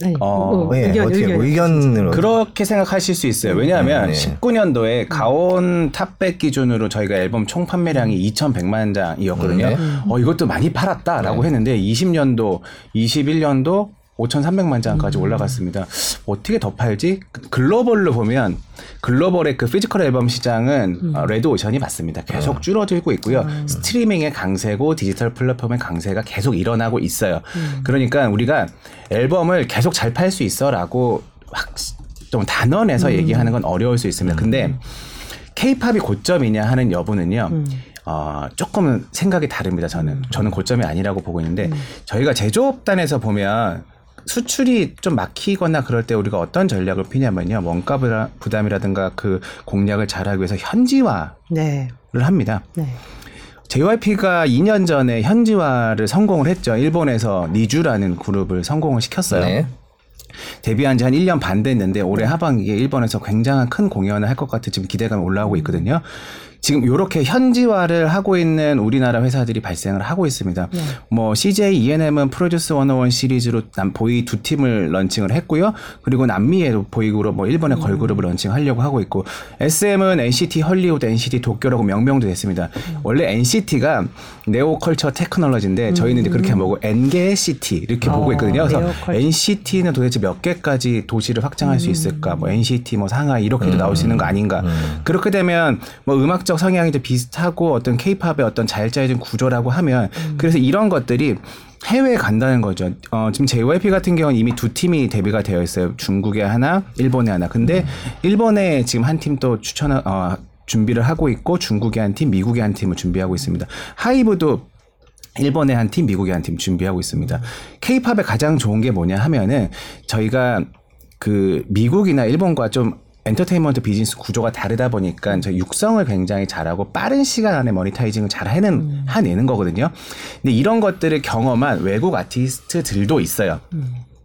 네. 어, 예, 의견, 어떻게 의견. 의견으로 그렇게 생각하실 수 있어요. 왜냐하면 네, 네. 19년도에 가온 탑백 기준으로 저희가 앨범 총 판매량이 2,100만 장이었거든요. 네. 어, 이것도 많이 팔았다라고 했는데 20년도, 21년도 5,300만 장까지 올라갔습니다. 어떻게 더 팔지? 그- 글로벌로 보면 글로벌의 그 physical 앨범 시장은 어, 레드 오션이 맞습니다. 계속 줄어들고 있고요. 스트리밍의 강세고 디지털 플랫폼의 강세가 계속 일어나고 있어요. 그러니까 우리가 앨범을 계속 잘 팔 수 있어라고 확 좀 단언해서 얘기하는 건 어려울 수 있습니다. 근데 케이팝이 고점이냐 하는 여부는요. 어, 조금은 생각이 다릅니다. 저는 저는 고점이 아니라고 보고 있는데 저희가 제조업단에서 보면 수출이 좀 막히거나 그럴 때 우리가 어떤 전략을 피냐면요. 원가 부담- 부담이라든가 그 공략을 잘하기 위해서 현지화를 네. 합니다. 네. JYP가 2년 전에 현지화를 성공을 했죠. 일본에서 니주라는 그룹을 성공을 시켰어요. 네. 데뷔한 지 한 1년 반 됐는데 올해 하반기에 일본에서 굉장한 큰 공연을 할 것 같은 지금 기대감이 올라오고 있거든요. 지금 이렇게 현지화를 하고 있는 우리나라 회사들이 발생을 하고 있습니다. 네. 뭐 CJ E&M은 프로듀스 101 시리즈로 남 보이 두 팀을 런칭을 했고요. 그리고 남미에도 보이그룹 뭐 일본의 걸그룹을 런칭하려고 하고 있고 SM은 NCT 헐리우드, NCT 도쿄라고 명명도 됐습니다. 원래 NCT가 Neo Culture Technology인데 저희는 이제 그렇게 보고 N개 city 이렇게 어, 보고 있거든요. 그래서 Neo Culture. NCT는 도대체 몇 개까지 도시를 확장할 수 있을까? 뭐 NCT 뭐 상하이 이렇게도 나올 수 있는 거 아닌가? 그렇게 되면 뭐 음악적 성향이 좀 비슷하고 어떤 케이팝의 어떤 자율자율적인 구조라고 하면 그래서 이런 것들이 해외에 간다는 거죠. 어, 지금 JYP 같은 경우는 이미 두 팀이 데뷔가 되어 있어요. 중국에 하나, 일본에 하나. 근데 일본에 지금 한 팀 또 추천, 어, 준비를 하고 있고 중국의 한 팀, 미국의 한 팀을 준비하고 있습니다. 하이브도 일본의 한 팀, 미국의 한팀 준비하고 있습니다. 케이팝의 가장 좋은 게 뭐냐 하면은 저희가 그 미국이나 일본과 좀 엔터테인먼트 비즈니스 구조가 다르다 보니까 저 육성을 굉장히 잘하고 빠른 시간 안에 모니타이징을 잘 해는 해내는 거거든요. 근데 이런 것들을 경험한 외국 아티스트들도 있어요.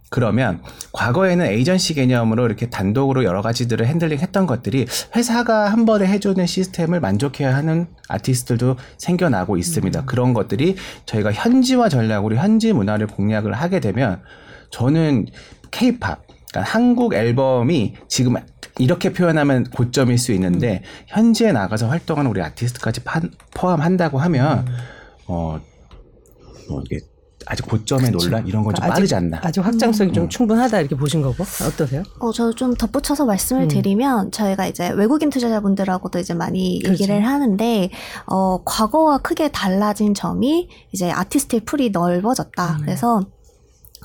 그러면 과거에는 에이전시 개념으로 이렇게 단독으로 여러 가지들을 handling 했던 것들이 회사가 한 번에 해주는 시스템을 만족해야 하는 아티스트들도 생겨나고 있습니다. 그런 것들이 저희가 현지화 전략으로 현지 문화를 공략을 하게 되면 저는 케이팝 그러니까 한국 앨범이 지금 이렇게 표현하면 고점일 수 있는데 현지에 나가서 활동하는 우리 아티스트까지 판- 포함한다고 하면 어, 뭐 이게 아직 고점의 논란 이런 건 좀 빠르지 않나. 아직 확장성이 좀 충분하다 이렇게 보신 거고 어떠세요? 어, 저 좀 덧붙여서 말씀을 드리면 저희가 이제 외국인 투자자분들하고도 이제 많이 그렇죠. 얘기를 하는데 어, 과거와 크게 달라진 점이 이제 아티스트의 풀이 넓어졌다. 그래서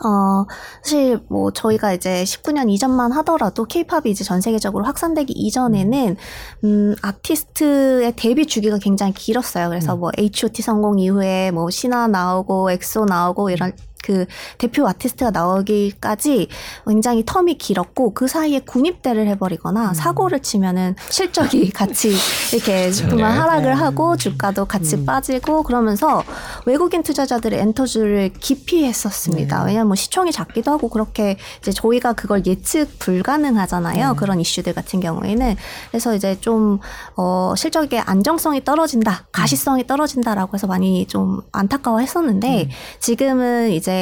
어, 사실 뭐 저희가 이제 19년 이전만 하더라도 케이팝이 이제 전 세계적으로 확산되기 이전에는 음, 아티스트의 데뷔 주기가 굉장히 길었어요. 그래서 뭐 H.O.T 성공 이후에 뭐 신화 나오고 엑소 나오고 이런 그 대표 아티스트가 나오기까지 굉장히 텀이 길었고 그 사이에 군입대를 해버리거나 사고를 치면은 실적이 같이 이렇게 정말 네. 하락을 하고 주가도 같이 빠지고 그러면서 외국인 투자자들의 엔터주를 기피 했었습니다. 왜냐하면 뭐 시총이 작기도 하고 그렇게 이제 저희가 그걸 예측 불가능하잖아요. 그런 이슈들 같은 경우에는 그래서 이제 좀 어, 실적의 안정성이 떨어진다, 가시성이 떨어진다라고 해서 많이 좀 안타까워했었는데 지금은 이제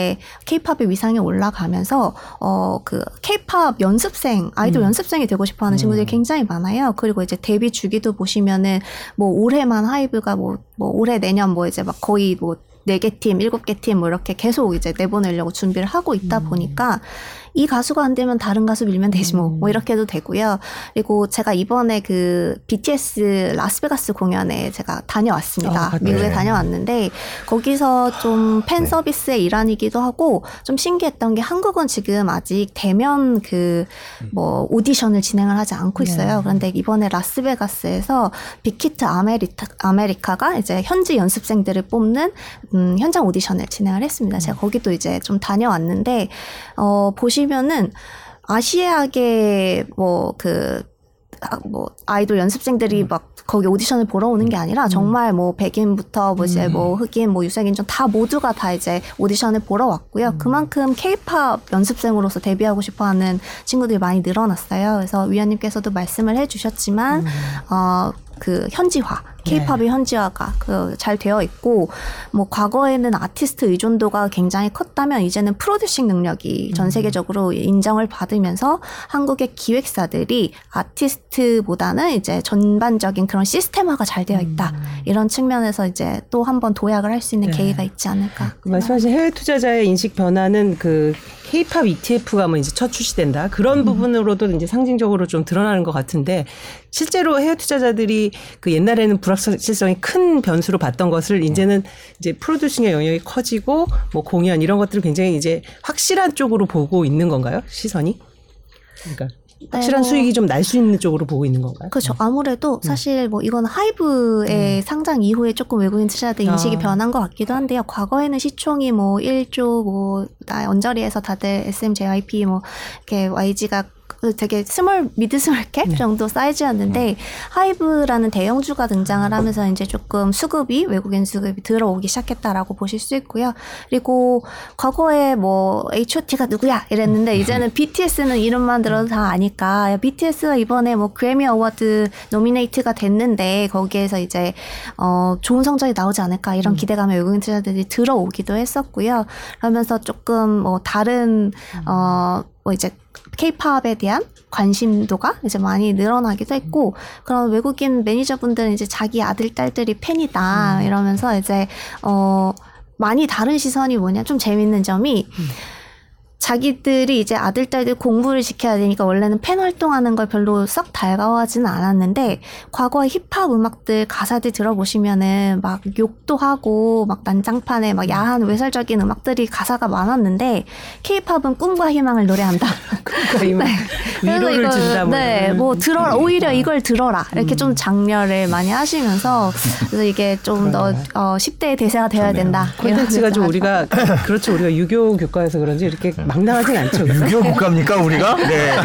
케이팝의 위상이 올라가면서 어그 케이팝 연습생 아이돌 연습생이 되고 싶어하는 친구들이 굉장히 많아요. 그리고 이제 데뷔 주기도 보시면은 뭐 올해만 하이브가 뭐뭐 올해 내년 뭐 이제 막 거의 뭐네개 팀, 일곱 개팀 뭐 이렇게 계속 이제 내보내려고 준비를 하고 있다 보니까 이 가수가 안 되면 다른 가수 밀면 되지 뭐, 뭐 이렇게 해도 되고요. 그리고 제가 이번에 그 BTS 라스베가스 공연에 제가 다녀왔습니다. 아, 미국에 오셨어요. 다녀왔는데 거기서 좀 팬 서비스의 일환이기도 하고 좀 신기했던 게 한국은 지금 아직 대면 그 뭐 오디션을 진행을 하지 않고 있어요. 그런데 이번에 라스베가스에서 빅히트 아메리카, 아메리카가 이제 현지 연습생들을 뽑는 음, 현장 오디션을 진행을 했습니다. 제가 거기도 이제 좀 다녀왔는데 어 보시 면은 아시아계 뭐그 아, 뭐 아이돌 연습생들이 막 거기 오디션을 보러 오는 게 아니라 정말 뭐 백인부터 뭐 이제 뭐 흑인 뭐 유색인종 다 모두가 다 이제 오디션을 보러 왔고요. 그만큼 케이팝 연습생으로서 데뷔하고 싶어 하는 친구들이 많이 늘어났어요. 그래서 위원님께서도 말씀을 해 주셨지만 어. 그 현지화, 케이팝의 현지화가 그 잘 되어 있고 뭐 과거에는 아티스트 의존도가 굉장히 컸다면 이제는 프로듀싱 능력이 전 세계적으로 인정을 받으면서 한국의 기획사들이 아티스트보다는 이제 전반적인 그런 시스템화가 잘 되어 있다. 이런 측면에서 이제 또 한 번 도약을 할 수 있는 네. 계기가 있지 않을까. 그 말씀하신 해외 투자자의 인식 변화는 그 K-팝 ETF가 뭐 이제 첫 출시된다. 그런 부분으로도 이제 상징적으로 좀 드러나는 것 같은데 실제로 해외 투자자들이 그 옛날에는 불확실성이 큰 변수로 봤던 것을 이제는 이제 프로듀싱의 영역이 커지고 뭐 공연 이런 것들을 굉장히 이제 확실한 쪽으로 보고 있는 건가요 시선이? 그러니까 확실한 뭐- 수익이 좀 날 수 있는 쪽으로 보고 있는 건가요? 그렇죠. 아무래도 사실 뭐 이건 하이브의 상장 이후에 조금 외국인 투자자들 인식이 아. 변한 것 같기도 한데요. 과거에는 시총이 뭐 1조 뭐 나- 언저리에서 다들 SM, JYP 뭐 이렇게 YG가 되게 small mid small cap 네. 정도 사이즈였는데 하이브라는 대형주가 등장을 하면서 이제 조금 수급이 외국인 수급이 들어오기 시작했다라고 보실 수 있고요. 그리고 과거에 뭐 H.O.T.가 누구야 이랬는데 이제는 BTS는 이름만 들어도 다 아니까 야, BTS가 이번에 뭐 그래미 어워드 nominate가 됐는데 거기에서 이제 어 좋은 성적이 나오지 않을까 이런 기대감에 외국인 투자들이 들어오기도 했었고요. 그러면서 조금 뭐 다른 어뭐 이제 케이팝에 대한 관심도가 이제 많이 늘어나기도 했고 그런 외국인 매니저분들은 이제 자기 아들 딸들이 팬이다 이러면서 이제 어 많이 다른 시선이 뭐냐 좀 재밌는 점이 자기들이 이제 아들 딸들 공부를 시켜야 되니까 원래는 팬 활동하는 걸 별로 썩 달가워하지는 않았는데 과거의 힙합 음악들 가사들 들어보시면은 막 욕도 하고 막 난장판에 막 야한 외설적인 음악들이 가사가 많았는데 케이팝은 꿈과 희망을 노래한다. 그러니까 이 네. 그래서 위로를 이걸, 준다. 뭐 네. 뭐 들어라. 오히려 이걸 들어라. 이렇게 음. 좀 장려를 많이 하시면서 그래서 이게 좀 더 어, 10대의 대세가 되어야 된다. 콘텐츠가 좀 우리가 그렇죠 우리가 유교 교과에서 그런지 이렇게 망당하진 않죠. 유교 국가입니까 우리가? 네.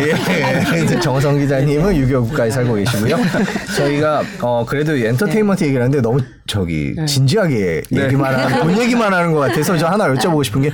예. 정성 기자님은 유교 국가에 살고 계시고요. 저희가 어 그래도 엔터테인먼트 얘기를 하는데 너무 저기 진지하게 얘기만 하는 돈 얘기만 하는 것 같아서 저 하나 여쭤보고 싶은 게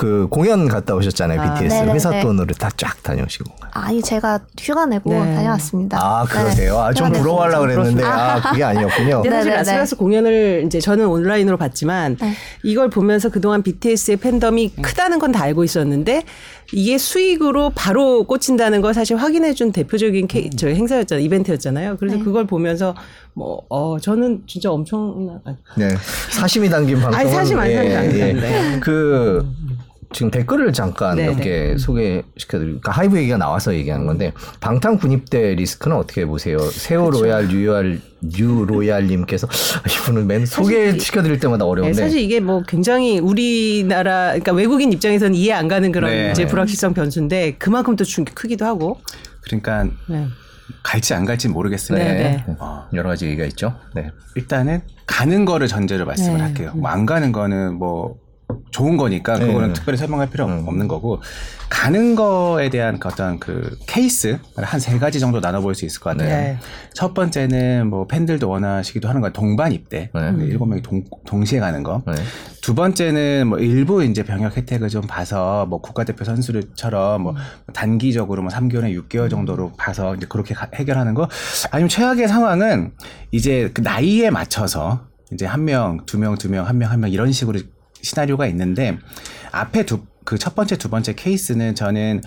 그 공연 갔다 오셨잖아요 아, BTS 네네네. 회사 돈으로 다 쫙 다녀오시고. 아니 제가 휴가 내고 네. 다녀왔습니다. 아 그러세요? 아좀 네. 부러워하려고 그랬는데 아 그게 아니었군요. 근데 사실 네네네. 라스베가스 공연을 이제 저는 온라인으로 봤지만 네. 이걸 보면서 그동안 BTS의 팬덤이 음. 크다는 건 다 알고 있었는데 이게 수익으로 바로 꽂힌다는 걸 사실 확인해 준 대표적인 케이, 음. 저희 행사였잖아요. 이벤트였잖아요. 그래서 네. 그걸 보면서 뭐, 어, 저는 진짜 엄청, 네. 사심이 담긴 방송은 아니, 사심 안 담긴 안 담긴데. 그 지금 댓글을 잠깐 네, 몇개 소개시켜드릴까 그러니까 하이브 얘기가 나와서 얘기하는 건데 방탄 군입대 리스크는 어떻게 보세요? 세오 그렇죠. 로얄 유알 유 로얄님께서 이분은 맨 소개시켜드릴 때마다 네, 어려운데 사실 이게 뭐 굉장히 우리나라, 그러니까 외국인 입장에서는 이해 안 가는 그런 네. 이제 불확실성 변수인데 그만큼 또 충격 크기도 하고. 그러니까 네. 갈지 안 갈지 모르겠습니다. 네, 네. 어, 여러 가지 얘기가 있죠. 네. 일단은 가는 거를 전제로 말씀을 네. 할게요. 뭐 안 가는 거는 뭐 좋은 거니까 네. 그거는 특별히 설명할 필요 음. 없는 거고 가는 거에 대한 그 어떤 그 케이스 한 세 가지 정도 나눠볼 수 있을 것 같아요. 네. 첫 번째는 뭐 팬들도 원하시기도 하는 거 동반 입대 네. 일곱 명이 동, 동시에 가는 거. 네. 두 번째는 뭐 일부 이제 병역 혜택을 좀 봐서 뭐 국가대표 선수들처럼 뭐 단기적으로 뭐 3개월에 6개월 정도로 봐서 이제 그렇게 가- 해결하는 거 아니면 최악의 상황은 이제 그 나이에 맞춰서 이제 한 명, 두 명, 두 명, 한 명, 한 명 이런 식으로 시나리오가 있는데 앞에 두 그 첫 번째, 두 번째 케이스는 저는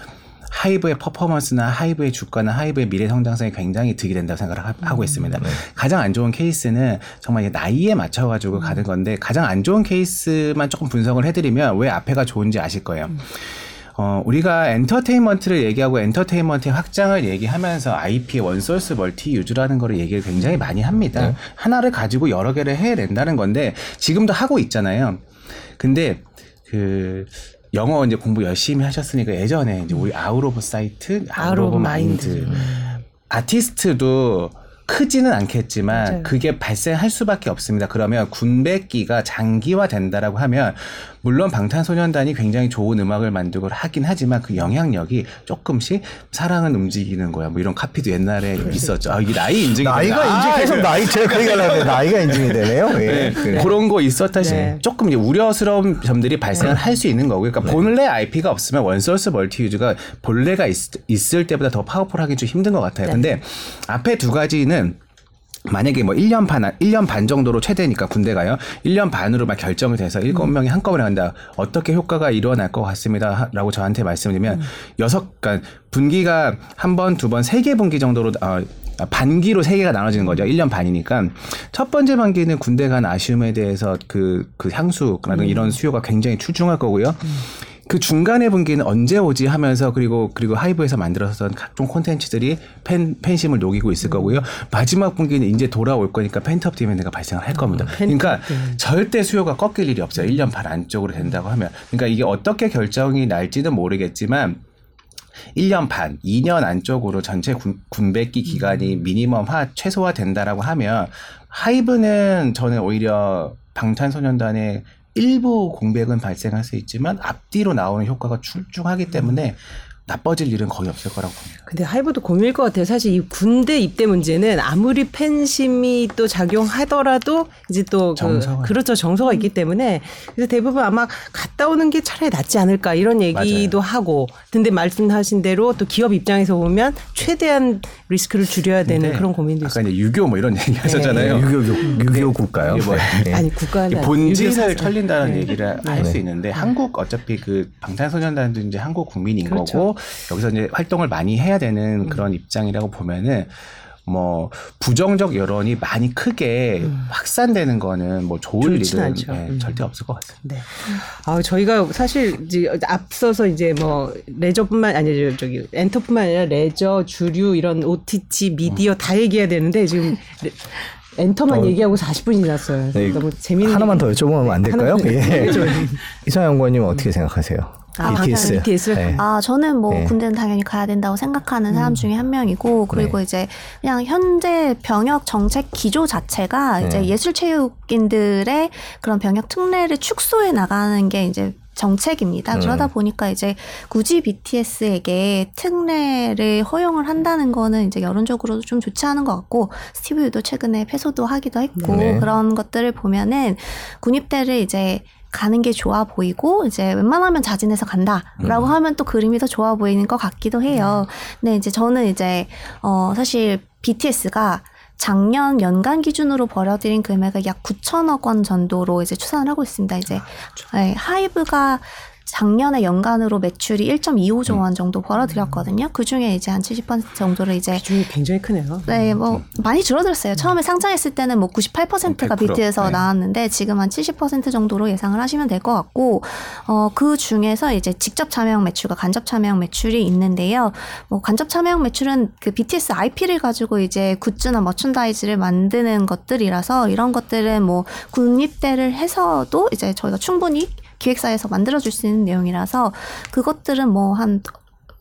하이브의 퍼포먼스나 하이브의 주가나 하이브의 미래 성장성이 굉장히 득이 된다고 생각을 하- 하고 있습니다. 가장 안 좋은 케이스는 정말 나이에 맞춰가지고 가는 건데 가장 안 좋은 케이스만 조금 분석을 해드리면 왜 앞에가 좋은지 아실 거예요. 어, 우리가 엔터테인먼트를 얘기하고 엔터테인먼트의 확장을 얘기하면서 IP의 one source multi use라는 거를 얘기를 굉장히 많이 합니다. 하나를 가지고 여러 개를 해낸다는 건데 지금도 하고 있잖아요. 근데 그 영어 이제 공부 열심히 하셨으니까 예전에 이제 우리 out of sight, out of mind 아티스트도 크지는 않겠지만 맞아요. 그게 발생할 수밖에 없습니다. 그러면 군백기가 장기화 된다라고 하면 물론 방탄소년단이 굉장히 좋은 음악을 만들고 하긴 하지만 그 영향력이 조금씩 사랑은 움직이는 거야. 뭐 이런 카피도 옛날에 있었죠. 아, 이게 나이 인증이 나이가 된다. 인증 아, 계속 그래. 나이 제가 그 얘기하려고 했는데 나이가 인증이 되네요. 예. 네, 그래. 그런 거 있었다 시 네. 조금 이제 우려스러운 점들이 발생을 할 수 있는 거고요. 그러니까 본래 IP가 없으면 one source multi use가 본래가 있, 을 때보다 더 powerful하기 좀 힘든 것 같아요. 근데 앞에 두 가지는 만약에 뭐 1년 반, 1년 반 정도로 최대니까 군대가요. 1년 반으로 막 결정이 돼서 일곱 명이 한꺼번에 간다. 어떻게 효과가 일어날 것 같습니다. 하- 라고 저한테 말씀드리면 여섯, 그러니까 분기가 한 번, 두 번, 세 개 분기 정도로, 어, 아, 반기로 세 개가 나눠지는 거죠. 1년 반이니까. 첫 번째 반기는 군대 간 아쉬움에 대해서 그, 그 향수라는 이런 수요가 굉장히 출중할 거고요. 그 중간의 분기는 언제 오지 하면서 그리고 그리고 하이브에서 만들었던 각종 콘텐츠들이 팬 팬심을 녹이고 있을 거고요. 마지막 분기는 이제 돌아올 거니까 팬텀 디맨드가 발생을 할 겁니다. 그러니까 절대 수요가 꺾일 일이 없어요. 1년 반 안쪽으로 된다고 하면. 그러니까 이게 어떻게 결정이 날지는 모르겠지만 1년 반, 2년 안쪽으로 전체 군, 군백기 기간이 미니멈화, 최소화 된다라고 하면 하이브는 저는 오히려 방탄소년단의 일부 공백은 발생할 수 있지만 앞뒤로 나오는 효과가 출중하기 때문에 나빠질 일은 거의 없을 거라고 봅니다. 근데 하이브도 고민일 것 같아요. 사실 이 군대 입대 문제는 아무리 팬심이 또 작용하더라도 이제 또 정서가. 그, 그렇죠 정서가 있기 때문에 그래서 대부분 아마 갔다 오는 게 차라리 낫지 않을까 이런 얘기도 하고 근데 말씀하신 대로 또 기업 입장에서 보면 최대한 리스크를 줄여야 되는 그런 고민도 아까 있어요. 이제 유교 뭐 이런 얘기 하셨잖아요. 유교 유교 국가요. 이게 뭐- 네. 아니 국가는 본질을. 철린다는 네. 얘기를 할 수 있는데 한국 어차피 그 방탄소년단도 이제 한국 국민인 그렇죠. 거고 여기서 이제 활동을 많이 해야 음. 되는 그런 입장이라고 보면은 뭐 부정적 여론이 많이 크게 확산되는 거는 뭐 좋을 음. 일은 않죠. 예, 음. 절대 없을 것 같습니다. 네. 아, 저희가 사실 이제 앞서서 이제 뭐 레저뿐만 아니 저 저기 엔터뿐만 아니라 레저, 주류 이런 OTT 미디어 다 얘기해야 되는데 지금 레- 엔터만 어. 얘기하고 40분이 지났어요. 네, 너무 재밌는 하나만 더 여쭤보면 안 될까요? 예. 이사 연구원님 어떻게 생각하세요? 아, BTS. BTS. 네. 아, 저는 뭐 네. 군대는 당연히 가야 된다고 생각하는 음. 사람 중에 한 명이고 그리고 네. 이제 그냥 현재 병역 정책 기조 자체가 네. 이제 예술체육인들의 그런 병역 특례를 축소해 나가는 게 이제 정책입니다. 음. 그러다 보니까 이제 굳이 BTS에게 특례를 허용을 한다는 거는 이제 여론적으로도 좀 좋지 않은 것 같고 스티브 유도 최근에 패소도 하기도 했고 네. 그런 것들을 보면은 군입대를 이제 가는 게 좋아 보이고 이제 웬만하면 자진해서 간다라고 하면 또 그림이 더 좋아 보이는 것 같기도 해요. 근데 이제 저는 이제 어 사실 BTS가 작년 연간 기준으로 벌어들인 금액을 약 9천억 원 정도로 이제 추산을 하고 있습니다. 이제 네, 하이브가 작년에 연간으로 매출이 1.25조 원 정도 벌어들였거든요. 그 중에 이제 한 70% 정도를 이제 비중이 굉장히 크네요. 네, 뭐 많이 줄어들었어요. 처음에 상장했을 때는 뭐 98%가 100%, BT에서 네. 나왔는데 지금 한 70% 정도로 예상을 하시면 될 것 같고 어 그 중에서 이제 직접 참여형 매출과 간접 참여형 매출이 있는데요. 뭐 간접 참여형 매출은 그 BTS IP를 가지고 이제 굿즈나 머천다이즈를 만드는 것들이라서 이런 것들은 뭐 군입대를 해서도 이제 저희가 충분히 기획사에서 만들어줄 수 있는 내용이라서 그것들은 뭐 한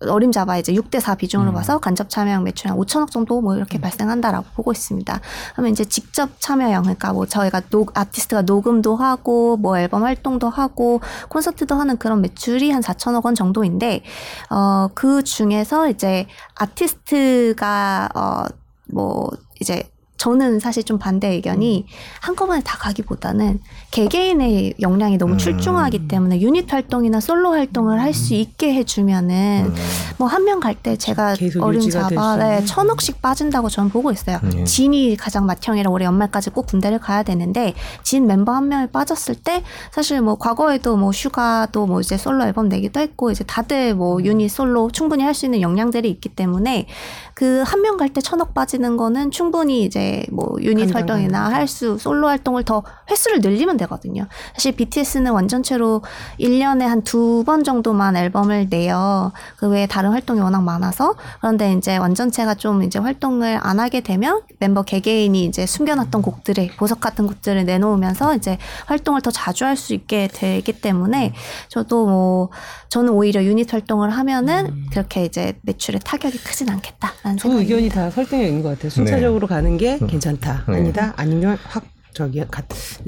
어림잡아 이제 6대4 비중으로 봐서 간접 참여형 매출 한 5천억 정도 뭐 이렇게 발생한다라고 보고 있습니다. 하면 이제 직접 참여형 그러니까 뭐 저희가 녹 아티스트가 녹음도 하고 뭐 앨범 활동도 하고 콘서트도 하는 그런 매출이 한 4천억 원 정도인데 어 그 중에서 이제 아티스트가 어 뭐 이제 저는 사실 좀 반대 의견이 한꺼번에 다 가기보다는 개개인의 역량이 너무 음. 출중하기 때문에 유닛 활동이나 솔로 활동을 할 수 있게 해주면은 음. 뭐한 명 갈 때 제가 계속 어림 유지가 잡아 될수 네. 천억씩 빠진다고 저는 보고 있어요. 음. 진이 가장 맏형이라 올해 연말까지 꼭 군대를 가야 되는데 진 멤버 한 명이 빠졌을 때 사실 뭐 과거에도 뭐 슈가도 뭐 이제 솔로 앨범 내기도 했고 이제 다들 뭐 유닛 솔로 충분히 할 수 있는 역량들이 있기 때문에 그 한 명 갈 때 천억 빠지는 거는 충분히 이제 뭐 유닛 활동이나 할 수 솔로 활동을 더 횟수를 늘리면 되거든요. 사실 BTS는 완전체로 1년에 한 두 번 정도만 앨범을 내요. 그 외에 다른 활동이 워낙 많아서 그런데 이제 완전체가 좀 이제 활동을 안 하게 되면 멤버 개개인이 이제 숨겨놨던 곡들을 보석 같은 곡들을 내놓으면서 이제 활동을 더 자주 할 수 있게 되기 때문에 저도 뭐 저는 오히려 유닛 활동을 하면은 그렇게 이제 매출에 타격이 크진 않겠다라는 두 생각이 의견이 다 설득력 있는 것 같아요. 순차적으로 가는 게 괜찮다. 네. 아니다. 아니면 확 저기 각,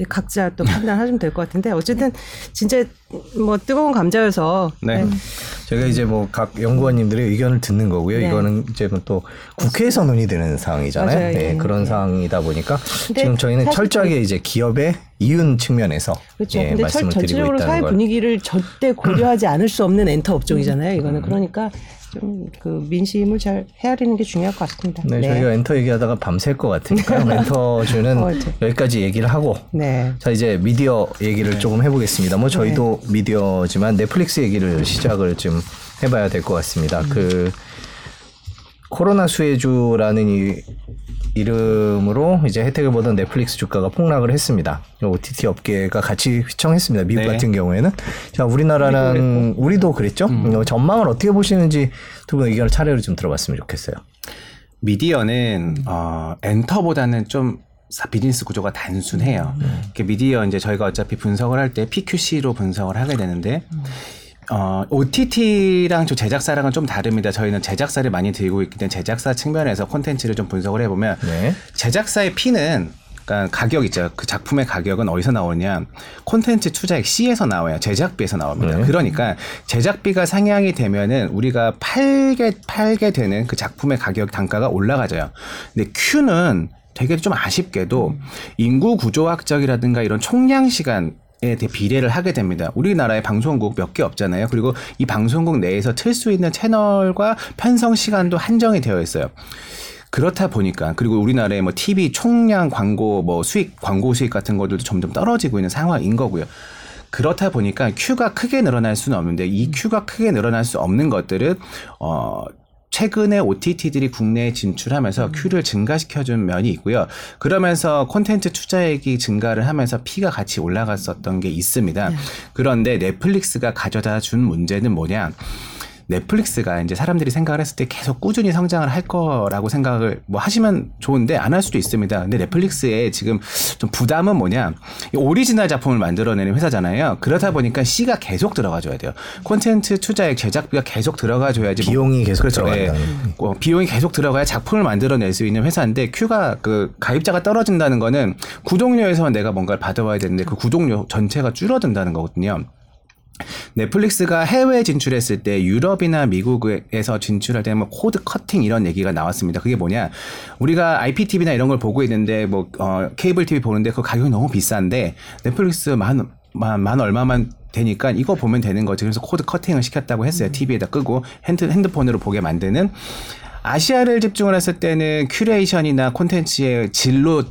각자 또 판단하시면 될 것 같은데 어쨌든 진짜 뭐 뜨거운 감자여서 네. 저희가 이제 뭐 각 연구원님들의 의견을 듣는 거고요. 네. 이거는 이제 뭐또 국회에서 논의되는 사항이잖아요. 맞아요. 네, 예. 그런 예. 사항이다 보니까 근데 지금 저희는 철저하게 이제 기업의 이윤 측면에서 그렇죠. 예, 근데 드리고 전체적으로 사회 걸. 분위기를 절대 고려하지 않을 수 없는 엔터 업종이잖아요. 이거는 그러니까 좀 그 민심을 잘 헤아리는 게 중요할 것 같습니다. 네, 저희가 엔터 얘기하다가 밤샐 것 같으니까요. 엔터 주는 어, 저- 여기까지 얘기를 하고 네. 자 이제 미디어 얘기를 조금 해보겠습니다. 뭐 저희도 미디어지만 넷플릭스 얘기를 시작을 좀 해봐야 될 것 같습니다. 그 코로나 수혜주라는 이 이름으로 이제 혜택을 보던 넷플릭스 주가가 폭락을 했습니다. OTT 업계가 같이 휘청했습니다. 미국 네. 같은 경우에는 자 우리나라는 우리도 그랬죠. 어, 전망을 어떻게 보시는지 두 분 의견을 차례로 좀 들어봤으면 좋겠어요. 미디어는 어, 엔터보다는 좀 사- 비즈니스 구조가 단순해요. 이렇게 미디어 이제 저희가 어차피 분석을 할 때 PQC로 분석을 하게 되는데 어, OTT랑 저 제작사랑은 좀 다릅니다. 저희는 제작사를 많이 들고 있기 때문에 제작사 측면에서 콘텐츠를 좀 분석을 해보면 네. 제작사의 피는 그러니까 가격 있죠. 그 작품의 가격은 어디서 나오냐? 콘텐츠 투자액 C에서 나와요. 제작비에서 나옵니다. 네. 그러니까 제작비가 상향이 되면은 우리가 팔게 팔게 되는 그 작품의 가격 단가가 올라가져요. 근데 Q는 되게 좀 아쉽게도 인구 구조학적이라든가 이런 총량 시간 에 대해 비례를 하게 됩니다. 우리나라에 방송국 몇 개 없잖아요. 그리고 이 방송국 내에서 틀 수 있는 채널과 편성 시간도 한정이 되어 있어요. 그렇다 보니까 그리고 우리나라의 뭐 TV 총량 광고 뭐 수익 광고 수익 같은 것들도 점점 떨어지고 있는 상황인 거고요. 그렇다 보니까 큐가 크게 늘어날 수는 없는데 이 큐가 크게 늘어날 수 없는 것들은 어 최근에 OTT들이 국내에 진출하면서 큐를 증가시켜준 면이 있고요. 그러면서 콘텐츠 투자액이 증가를 하면서 P가 같이 올라갔었던 게 있습니다. 그런데 넷플릭스가 가져다 준 문제는 뭐냐? 넷플릭스가 이제 사람들이 생각을 했을 때 계속 꾸준히 성장을 할 거라고 생각을 뭐 하시면 좋은데 안 할 수도 있습니다. 근데 넷플릭스에 지금 좀 부담은 뭐냐? 이 오리지널 작품을 만들어내는 회사잖아요. 그러다 보니까 C가 계속 들어가줘야 돼요. 콘텐츠 투자액 제작비가 계속 들어가줘야지 뭐- 비용이 계속 그렇죠. 들어간다는. 예. 어, 비용이 계속 들어가야 작품을 만들어낼 수 있는 회사인데 Q가 그 가입자가 떨어진다는 거는 구독료에서만 내가 뭔가를 받아와야 되는데 그 구독료 전체가 줄어든다는 거거든요. 넷플릭스가 해외 진출했을 때 유럽이나 미국에서 진출할 때는 뭐 cord cutting 이런 얘기가 나왔습니다. 그게 뭐냐? 우리가 IPTV나 이런 걸 보고 있는데 뭐 어, 케이블 TV 보는데 그 가격이 너무 비싼데 넷플릭스 만, 만, 만 얼마만 되니까 이거 보면 되는 거지. 그래서 cord cutting을 시켰다고 했어요. TV에다 끄고 핸드, 핸드폰으로 보게 만드는 아시아를 집중을 했을 때는 curation이나 콘텐츠의 질로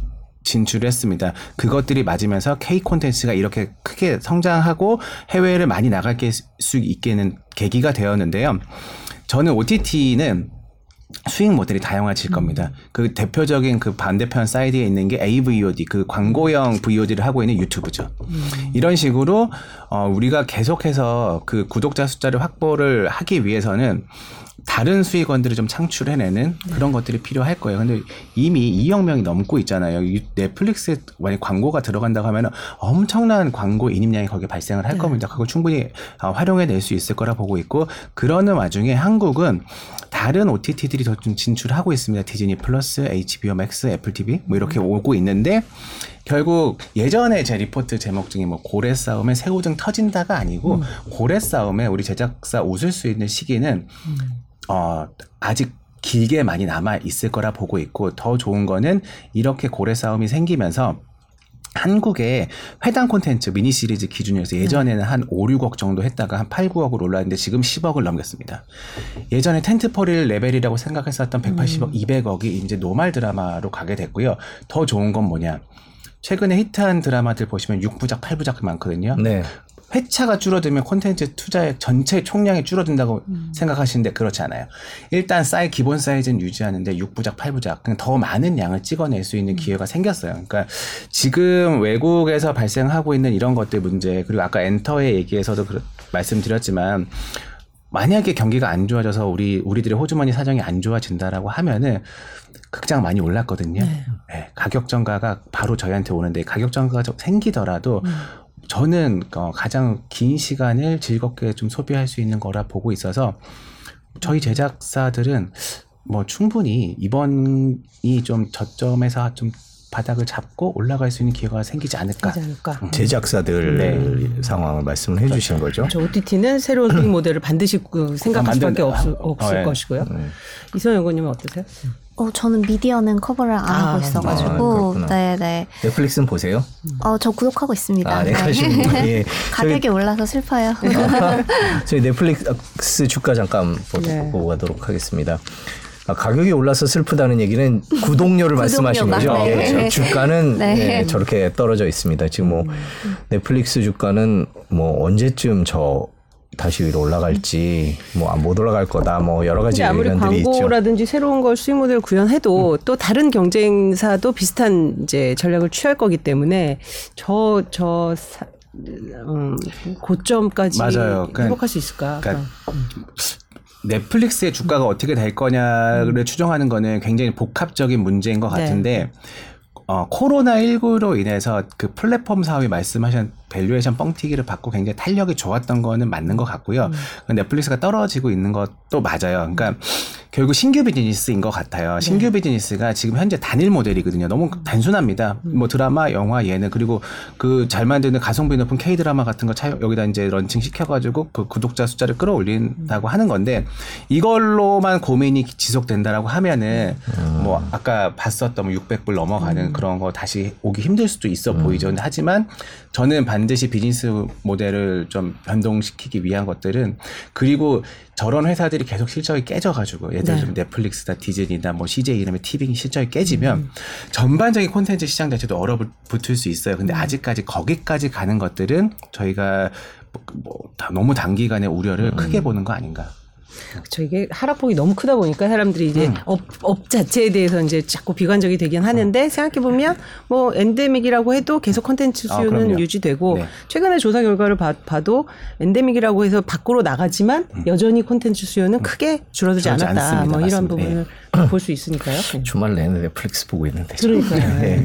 진출을 했습니다. 그것들이 맞으면서 K 콘텐츠가 이렇게 크게 성장하고 해외를 많이 나갈 게- 수 있게는 계기가 되었는데요. 저는 OTT는 수익 모델이 다양해질 겁니다. 그 대표적인 그 반대편 사이드에 있는 게 AVOD, 그 광고형 VOD를 하고 있는 유튜브죠. 이런 식으로 어, 우리가 계속해서 그 구독자 숫자를 확보를 하기 위해서는 다른 수익원들을 좀 창출해내는 그런 것들이 필요할 거예요. 근데 이미 2억 명이 넘고 있잖아요. 이 넷플릭스에 만약 광고가 들어간다고 하면 엄청난 광고 인입량이 거기에 발생을 할 겁니다. 그걸 충분히 어, 활용해낼 수 있을 거라 보고 있고 그러는 와중에 한국은 다른 OTT들이 더 좀 진출하고 있습니다. 디즈니 플러스, HBO 맥스, 애플 TV 뭐 이렇게 오고 있는데 결국 예전에 제 리포트 제목 중에 뭐 고래 싸움에 새우등 터진다가 아니고 고래 싸움에 우리 제작사 웃을 수 있는 시기는 어 아직 길게 많이 남아 있을 거라 보고 있고 더 좋은 거는 이렇게 고래 싸움이 생기면서 한국의 회당 콘텐츠 미니 시리즈 기준이어서 예전에는 한 5, 6억 정도 했다가 한 8, 9억으로 올랐는데 지금 10억을 넘겼습니다. 예전에 텐트포릴 레벨이라고 생각했었던 180억, 200억이 이제 노말 드라마로 가게 됐고요. 더 좋은 건 뭐냐? 최근에 히트한 드라마들 보시면 6부작, 8부작 많거든요. 네. 회차가 줄어들면 콘텐츠 투자액 전체 총량이 줄어든다고 생각하시는데 그렇지 않아요. 일단 사이 기본 사이즈는 유지하는데 6부작, 8부작 그냥 더 많은 양을 찍어낼 수 있는 기회가 생겼어요. 그러니까 지금 외국에서 발생하고 있는 이런 것들 문제 그리고 아까 엔터의 얘기에서도 그렇- 말씀드렸지만 만약에 경기가 안 좋아져서 우리 우리들의 호주머니 사정이 안 좋아진다라고 하면은 극장 많이 올랐거든요. 네, 가격 전가가 바로 저희한테 오는데 가격 전가가 좀 생기더라도 저는 어, 가장 긴 시간을 즐겁게 좀 소비할 수 있는 거라 보고 있어서 저희 제작사들은 뭐 충분히 이번이 좀 저점에서 좀 바닥을 잡고 올라갈 수 있는 기회가 생기지 않을까. 않을까. 제작사들 네. 상황을 말씀을 해주신 거죠. 저 OTT는 새로운 모델을 반드시 그 생각할 아, 수밖에 만든다. 없, 아, 없을 어, 예. 것이고요. 이선 의원님은 어떠세요? 어, 저는 미디어는 커버를 안 아, 하고 아, 있어가지고, 그렇구나. 네, 네. 넷플릭스는 보세요. 어, 저 구독하고 있습니다. 아, 네, 가시군요. 예. 가격이 올라서 슬퍼요. 저희 넷플릭스 주가 잠깐 네. 보고 가도록 하겠습니다. 아, 가격이 올라서 슬프다는 얘기는 구독료를 말씀하신 거죠. 네. 예, 주가는 네. 예, 저렇게 떨어져 있습니다. 지금 뭐 넷플릭스 주가는 뭐 언제쯤 저 다시 위로 올라갈지 뭐 못 올라갈 거다 뭐 여러 가지 아무리 의견들이 있죠. 음. 광고라든지 새로운 걸 수익 모델 구현해도 또 다른 경쟁사도 비슷한 이제 전략을 취할 거기 때문에 저 저 음, 고점까지 맞아요. 그러니까- 회복할 수 있을까? 그러니까 넷플릭스의 주가가 어떻게 될 거냐를 추정하는 거는 굉장히 복합적인 문제인 것 네. 같은데 어, 코로나 19로 인해서 그 플랫폼 사업이 말씀하신 valuation 뻥튀기를 받고 굉장히 탄력이 좋았던 거는 맞는 것 같고요. 넷플릭스가 떨어지고 있는 것도 맞아요. 그러니까 결국 신규 비즈니스인 것 같아요. 신규 비즈니스가 지금 현재 단일 모델이거든요. 너무 단순합니다. 뭐 드라마, 영화, 예능 그리고 그 잘 만드는 가성비 높은 K 드라마 같은 거 차, 여기다 이제 런칭 시켜가지고 그 구독자 숫자를 끌어올린다고 하는 건데 이걸로만 고민이 지속된다라고 하면은 뭐 아까 봤었던 뭐 600불 넘어가는 그런 거 다시 오기 힘들 수도 있어 보이죠. 하지만 저는 반 드시 비즈니스 모델을 좀 변동시키기 위한 것들은 그리고 저런 회사들이 계속 실적이 깨져가지고 예를 들어 네. 좀 넷플릭스나 디즈니나 뭐 CJ ENM의 TV 실적이 깨지면 전반적인 콘텐츠 시장 자체도 얼어붙을 수 있어요. 근데 아직까지 거기까지 가는 것들은 저희가 뭐, 뭐, 다 너무 단기간에 우려를 크게 보는 거 아닌가. 그렇죠. 이게 하락폭이 너무 크다 보니까 사람들이 이제 음. 업, 업 자체에 대해서 이제 자꾸 비관적이 되긴 하는데 생각해 보면 뭐 endemic이라고 해도 계속 컨텐츠 아, 수요는 그럼요. 유지되고 네. 최근에 조사 결과를 봐, 도 endemic이라고 해서 밖으로 나가지만 여전히 콘텐츠 수요는 크게 줄어들지 음. 않았다. 않습니다. 뭐 이런 맞습니다. 예. 부분을 볼수 있으니까요. 주말 내내 넷플릭스 보고 있는데. 그러니까요. 네.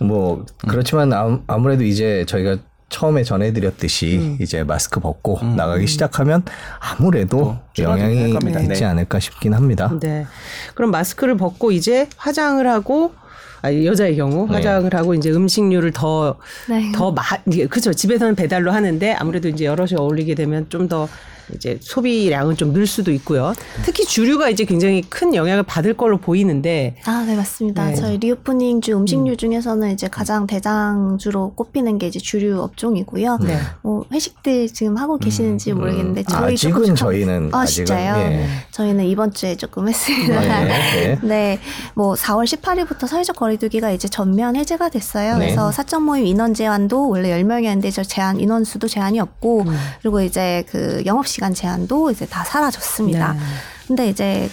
뭐 그렇지만 아무- 아무래도 이제 저희가 처음에 전해드렸듯이 음. 이제 마스크 벗고 나가기 시작하면 아무래도 영향이 할 겁니다. 있지 네. 않을까 싶긴 합니다. 네. 그럼 마스크를 벗고 이제 화장을 하고 아, 여자의 경우 네. 화장을 하고 이제 음식류를 더 네. 더 마, 그렇죠. 집에서는 배달로 하는데 아무래도 이제 여럿이 어울리게 되면 좀더 이제 소비량은 좀 늘 수도 있고요. 특히 주류가 이제 굉장히 큰 영향을 받을 걸로 보이는데 아, 네, 맞습니다. 네. 저희 reopening 주 음식류 중에서는 이제 가장 대장주로 꼽히는 게 이제 주류 업종이고요. 네. 뭐 회식들 지금 하고 계시는지 모르겠는데 저희 조금씩 하고- 저희는 아, 아직은, 진짜요? 예. 저희는 이번 주에 조금 했습니다. 네, 네. 네, 뭐 4월 18일부터 사회적 거리두기가 이제 전면 해제가 됐어요. 네. 그래서 사적 모임 인원 제한도 원래 10명이었는데 저 제한 인원 수도 제한이 없고 음. 그리고 이제 그 영업 시간 제한도 이제 다 사라졌습니다. 네. 근데 이제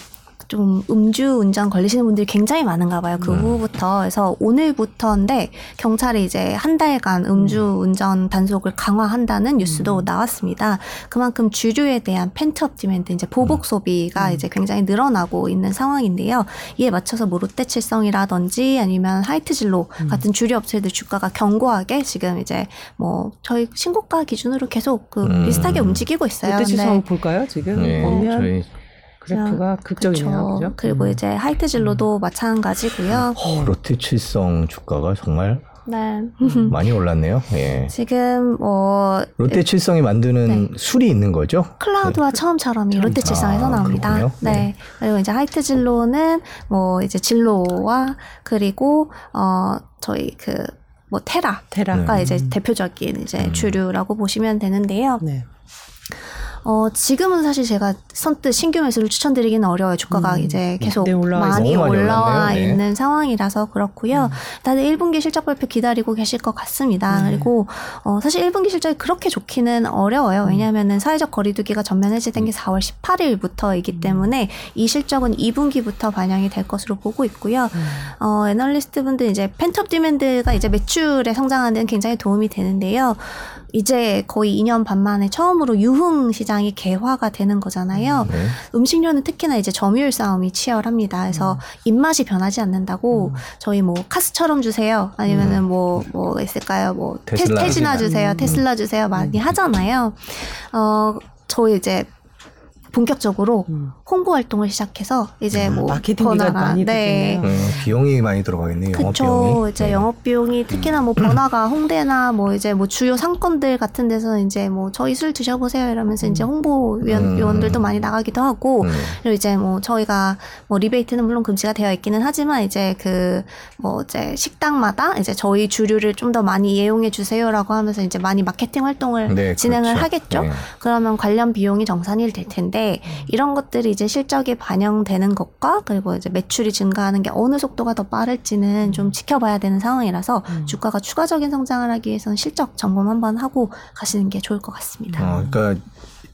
좀 음주 운전 걸리시는 분들이 굉장히 많은가 봐요. 그 후부터. 그래서 오늘부터인데 경찰이 이제 한 달간 음주 운전 단속을 강화한다는 뉴스도 나왔습니다. 그만큼 주류에 대한 pent-up demand 이제 보복 소비가 이제 굉장히 늘어나고 있는 상황인데요. 이에 맞춰서 뭐 롯데칠성이라든지 아니면 하이트진로 같은 주류 업체들 주가가 견고하게 지금 이제 뭐 저희 신고가 기준으로 계속 그 음. 비슷하게 움직이고 있어요. 롯데칠성 볼까요? 지금 네, 보면 저희 그래프가 극적이네요. 그쵸. 그죠? 그리고 음. 이제 하이트 진로도 마찬가지고요. 어, 롯데칠성 주가가 정말 네. 많이 올랐네요. 예. 지금 뭐 롯데칠성이 만드는 술이 있는 거죠? 클라우드와 처음처럼이 롯데칠성에서 아, 나옵니다. 그렇군요. 네. 네. 그리고 이제 하이트 진로는 뭐 이제 진로와 그리고 어 저희 그뭐 테라가 테라. 이제 대표적인 이제 주류라고 보시면 되는데요. 네. 어, 지금은 사실 제가 선뜻 신규 매수를 추천드리기는 어려워요. 주가가 음. 이제 계속 네, 올라와 많이 올라와. 네. 있는 상황이라서 음. 그렇고요. 다들 1분기 실적 발표 기다리고 계실 것 같습니다. 네. 그리고 어, 사실 1분기 실적이 그렇게 좋기는 어려워요. 왜냐하면은 사회적 거리두기가 전면 해제된 게 4월 18일부터이기 때문에 이 실적은 2분기부터 반영이 될 것으로 보고 있고요. 어, 애널리스트 분들 이제 펜트업 디맨드가 이제 매출에 성장하는 데는 굉장히 도움이 되는데요. 이제 거의 2년 반 만에 처음으로 유흥 시장이 개화가 되는 거잖아요. 네. 음식료는 특히나 이제 점유율 싸움이 치열합니다. 그래서 입맛이 변하지 않는다고 저희 뭐 카스처럼 주세요. 아니면은 뭐, 뭐 있을까요? 뭐 테, 테슬라. 테지나 주세요. 음. 테슬라 주세요. 많이 하잖아요. 어, 저희 이제 본격적으로 음. 홍보 활동을 시작해서 이제 뭐 마케팅비가 번화가, 많이 네. 들겠네요. 음, 비용이 많이 들어가겠네요. 비용이. 이제 네. 영업 비용이 특히나 뭐 번화가, 홍대나 뭐 이제 뭐 주요 상권들 같은 데서 이제 뭐 저희 술 드셔보세요 이러면서 이제 홍보 위원, 음. 위원들도 많이 나가기도 하고 음. 그리고 이제 뭐 저희가 뭐 리베이트는 물론 금지가 되어 있기는 하지만 이제 그 뭐 이제 식당마다 이제 저희 주류를 좀 더 많이 이용해 주세요라고 하면서 이제 많이 마케팅 활동을 네, 진행을 그렇죠. 하겠죠. 네. 그러면 관련 비용이 정산이 될 텐데 이런 것들이 이제 실적에 반영되는 것과 그리고 이제 매출이 증가하는 게 어느 속도가 더 빠를지는 좀 지켜봐야 되는 상황이라서 음. 주가가 추가적인 성장을 하기 위해서는 실적 점검 한번 하고 가시는 게 좋을 것 같습니다. 어, 그러니까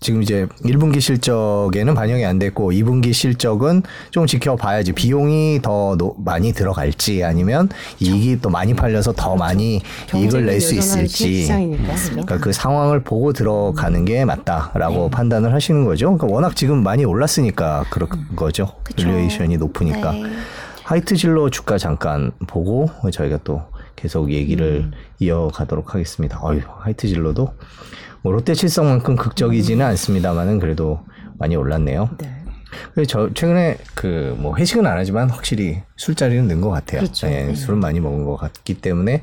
지금 이제 1분기 실적에는 반영이 안 됐고 2분기 실적은 좀 지켜봐야지 비용이 더 노- 많이 들어갈지 아니면 이익이 또 많이 팔려서 더 많이 이익을 낼 수 있을지? 그러니까 그 상황을 보고 들어가는 게 맞다라고 판단을 하시는 거죠. 그러니까 워낙 지금 많이 올랐으니까 그런 거죠. 그쵸. valuation이 높으니까. 네. 하이트 진로 주가 잠깐 보고 저희가 또 계속 얘기를 이어가도록 하겠습니다. 어휴, 하이트진로도 뭐 롯데 칠성만큼 극적이지는 않습니다만은 그래도 많이 올랐네요. 네. 저 최근에 그 뭐 회식은 안 하지만 확실히 술자리는 는 것 같아요. 그렇죠. 예, 술은 많이 먹은 것 같기 때문에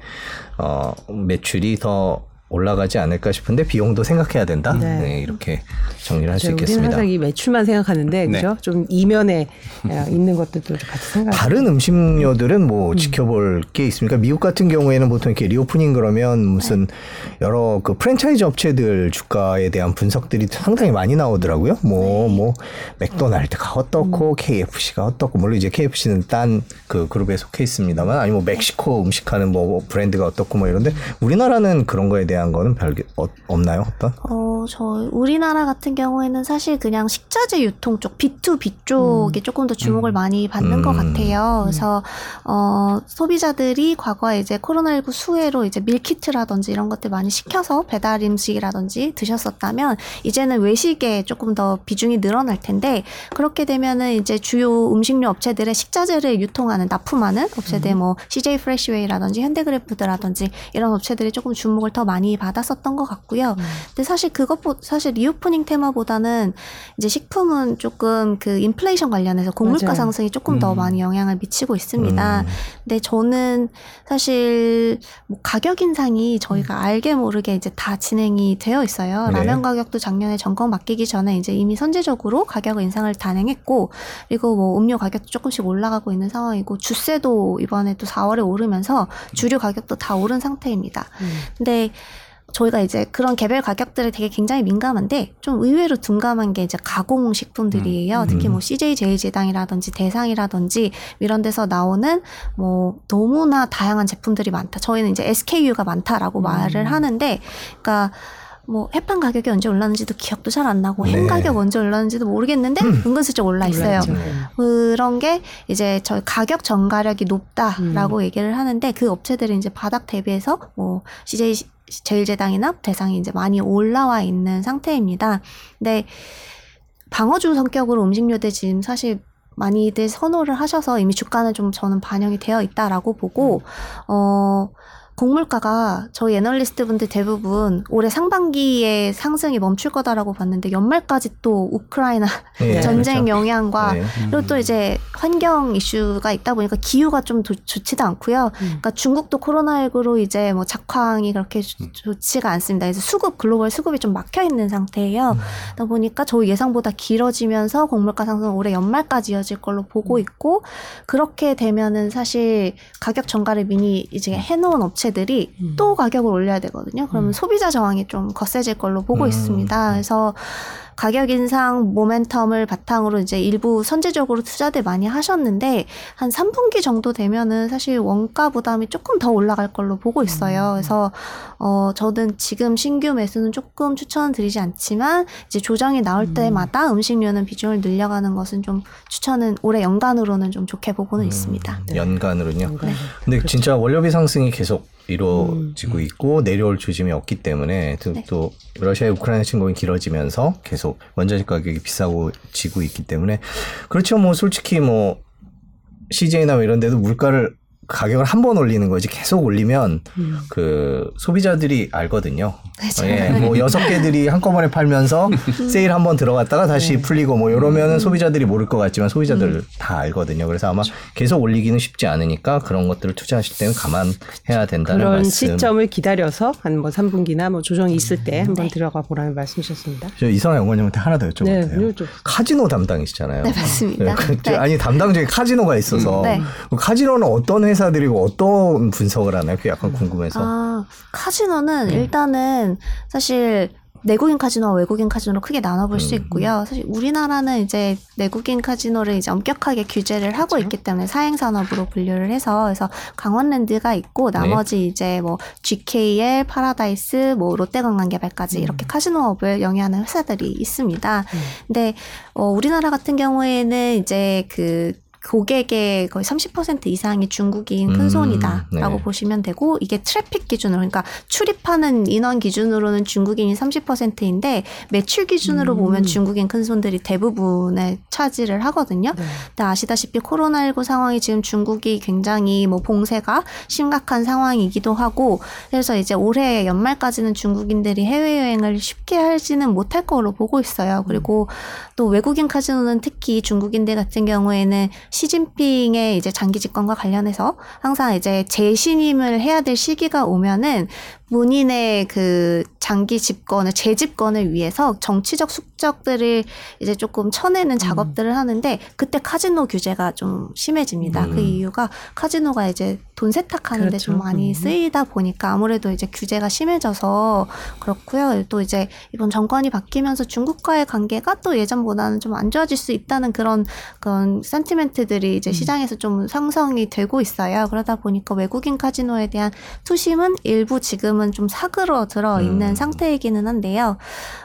어 매출이 더 올라가지 않을까 싶은데 비용도 생각해야 된다. 네. 네, 이렇게 정리를 할수 그렇죠. 우리는 있겠습니다. 항상 이 매출만 생각하는데 네. 그죠? 좀 이면에 어, 있는 것들도 좀 같이 생각. 다른 음식료들은 뭐 지켜볼 게 있습니까? 미국 같은 경우에는 보통 이렇게 reopening 그러면 무슨 여러 그 프랜차이즈 업체들 주가에 대한 분석들이 상당히 많이 나오더라고요. 뭐, 뭐, 맥도날드가 어떻고, KFC가 어떻고, 물론 이제 KFC는 딴 그 그룹에 속해 있습니다만, 아니 뭐 멕시코 음식하는 뭐 브랜드가 어떻고 뭐 이런데, 우리나라는 그런 거에 대한 거는 별 어, 없나요? 어떤? 어, 저 우리나라 같은 경우에는 사실 그냥 식자재 유통 쪽 B2B 쪽이 조금 더 주목을 많이 받는 것 음. 같아요. 그래서 어, 소비자들이 과거에 이제 코로나19 수혜로 이제 밀키트라든지 이런 것들 많이 시켜서 배달 음식이라든지 드셨었다면 이제는 외식에 조금 더 비중이 늘어날 텐데 그렇게 되면은 이제 주요 음식료 업체들의 식자재를 유통하는 납품하는 업체들 뭐 CJ 프레시웨이라든지 현대그린푸드라든지 이런 업체들이 조금 주목을 더 많이 받았었던 것 같고요. 근데 사실 그것보 사실 reopening 테마보다는 이제 식품은 조금 그 인플레이션 관련해서 곡물가 맞아요. 상승이 조금 더 음. 많이 영향을 미치고 있습니다. 음. 근데 저는 사실 뭐 가격 인상이 저희가 알게 모르게 이제 다 진행이 되어 있어요. 네. 라면 가격도 작년에 정권 바뀌기 전에 이제 이미 선제적으로 가격 인상을 단행했고 그리고 뭐 음료 가격도 조금씩 올라가고 있는 상황이고 주세도 이번에 또 4월에 오르면서 주류 가격도 다 오른 상태입니다. 음. 근데 저희가 이제 그런 개별 가격들에 되게 굉장히 민감한데 좀 의외로 둔감한 게 이제 가공 식품들이에요. 음. 특히 뭐 CJ 제일제당이라든지 대상이라든지 이런 데서 나오는 뭐 너무나 다양한 제품들이 많다. 저희는 이제 SKU가 많다라고 말을 하는데, 그러니까. 뭐 햇반 가격이 언제 올랐는지도 기억도 잘 안 나고 햄 네. 가격 언제 올랐는지도 모르겠는데 은근슬쩍 올라 있어요. 그런 게 이제 저희 가격 전가력이 높다라고 얘기를 하는데 그 업체들이 이제 바닥 대비해서 뭐 CJ 제일제당이나 대상이 이제 많이 올라와 있는 상태입니다. 근데 방어주 성격으로 음식료들 지금 사실 많이들 선호를 하셔서 이미 주가는 좀 저는 반영이 되어 있다라고 보고 어 곡물가가 저희 애널리스트 분들 대부분 올해 상반기에 상승이 멈출 거다라고 봤는데 연말까지 또 우크라이나 네, 전쟁 그렇죠. 영향과 네. 그리고 또 이제 환경 이슈가 있다 보니까 기후가 좀 도- 좋지도 않고요. 그러니까 중국도 코로나19로 이제 뭐 작황이 그렇게 좋- 좋지가 않습니다. 그래서 수급 글로벌 수급이 좀 막혀 있는 상태예요. 그러다 보니까 저희 예상보다 길어지면서 곡물가 상승 올해 연말까지 이어질 걸로 보고 있고 그렇게 되면은 사실 가격 전가를 미리 이제 해놓은 업체 들이 또 가격을 올려야 되거든요. 그러면 소비자 저항이 좀 거세질 걸로 보고 음. 있습니다. 그래서 가격 인상 모멘텀을 바탕으로 이제 일부 선제적으로 투자들 많이 하셨는데 한 3분기 정도 되면은 사실 원가 부담이 조금 더 올라갈 걸로 보고 있어요. 그래서 어 저는 지금 신규 매수는 조금 추천드리지 않지만 이제 조정이 나올 때마다 음식료는 비중을 늘려가는 것은 좀 추천은 올해 연간으로는 좀 좋게 보고는 있습니다. 음, 연간으로는요. 네. 근데 진짜 원료비 상승이 계속 이루어지고 있고 내려올 조짐이 없기 때문에 또, 네. 또 러시아의 우크라이나 침공이 길어지면서 계속 원자재 가격이 비싸고 지고 있기 때문에 그렇죠. 뭐 솔직히 뭐 CJ나 뭐 이런 데도 물가를 가격을 한 번 올리는 거지 계속 올리면 음. 그 소비자들이 알거든요. 그렇죠. 예, 뭐 여섯 개들이 한꺼번에 팔면서 세일 한 번 들어갔다가 다시 풀리고 뭐 이러면은 소비자들이 모를 것 같지만 소비자들 다 알거든요. 그래서 아마 계속 올리기는 쉽지 않으니까 그런 것들을 투자하실 때는 감안해야 된다는 그런 말씀. 시점을 기다려서 한 뭐 3분기나 뭐 조정이 있을 때 한번 들어가 보라는 말씀이셨습니다. 저 이성아 연구원님한테 하나 더 여쭤봐도 네, 돼요. 좀 카지노 담당이시잖아요. 네, 맞습니다. 네, 그, 네. 아니 담당 중에 카지노가 있어서 네. 카지노는 어떤 회사 들이고 어떤 분석을 하나요? 그게 약간 궁금해서. 아, 카지노는 일단은 사실 내국인 카지노와 외국인 카지노로 크게 나눠볼 수 음. 있고요. 사실 우리나라는 이제 내국인 카지노를 이제 엄격하게 규제를 하고 있기 때문에 사행 산업으로 분류를 해서 그래서 강원랜드가 있고 나머지 이제 뭐 GKL, 파라다이스, 뭐 롯데관광개발까지 이렇게 카지노업을 영위하는 회사들이 있습니다. 근데 어, 우리나라 같은 경우에는 이제 그 고객의 거의 30% 이상이 중국인 음, 큰손이다라고 네. 보시면 되고 이게 트래픽 기준으로 그러니까 출입하는 인원 기준으로는 중국인이 30%인데 매출 기준으로 음. 보면 중국인 큰 손들이 대부분의 차지를 하거든요. 네. 근데 아시다시피 코로나19 상황이 지금 중국이 굉장히 뭐 봉쇄가 심각한 상황이기도 하고 그래서 이제 올해 연말까지는 중국인들이 해외 여행을 쉽게 하지는 못할 거로 보고 있어요. 그리고 또 외국인 카지노는 특히 중국인들 같은 경우에는 시진핑의 이제 장기 집권과 관련해서 항상 이제 재신임을 해야 될 시기가 오면은 본인의 그 장기 집권을 재집권을 위해서 정치적 숙적들을 이제 조금 쳐내는 작업들을 하는데 그때 카지노 규제가 좀 심해집니다. 음. 그 이유가 카지노가 이제 돈 세탁하는데 그렇죠. 좀 많이 음. 쓰이다 보니까 아무래도 이제 규제가 심해져서 그렇고요. 또 이제 이번 정권이 바뀌면서 중국과의 관계가 또 예전보다는 좀 안 좋아질 수 있다는 그런 그런 센티멘트들이 음. 이제 시장에서 좀 상성이 되고 있어요. 그러다 보니까 외국인 카지노에 대한 투심은 일부 지금 은 좀 사그러들어 있는 음. 상태이기는 한데요.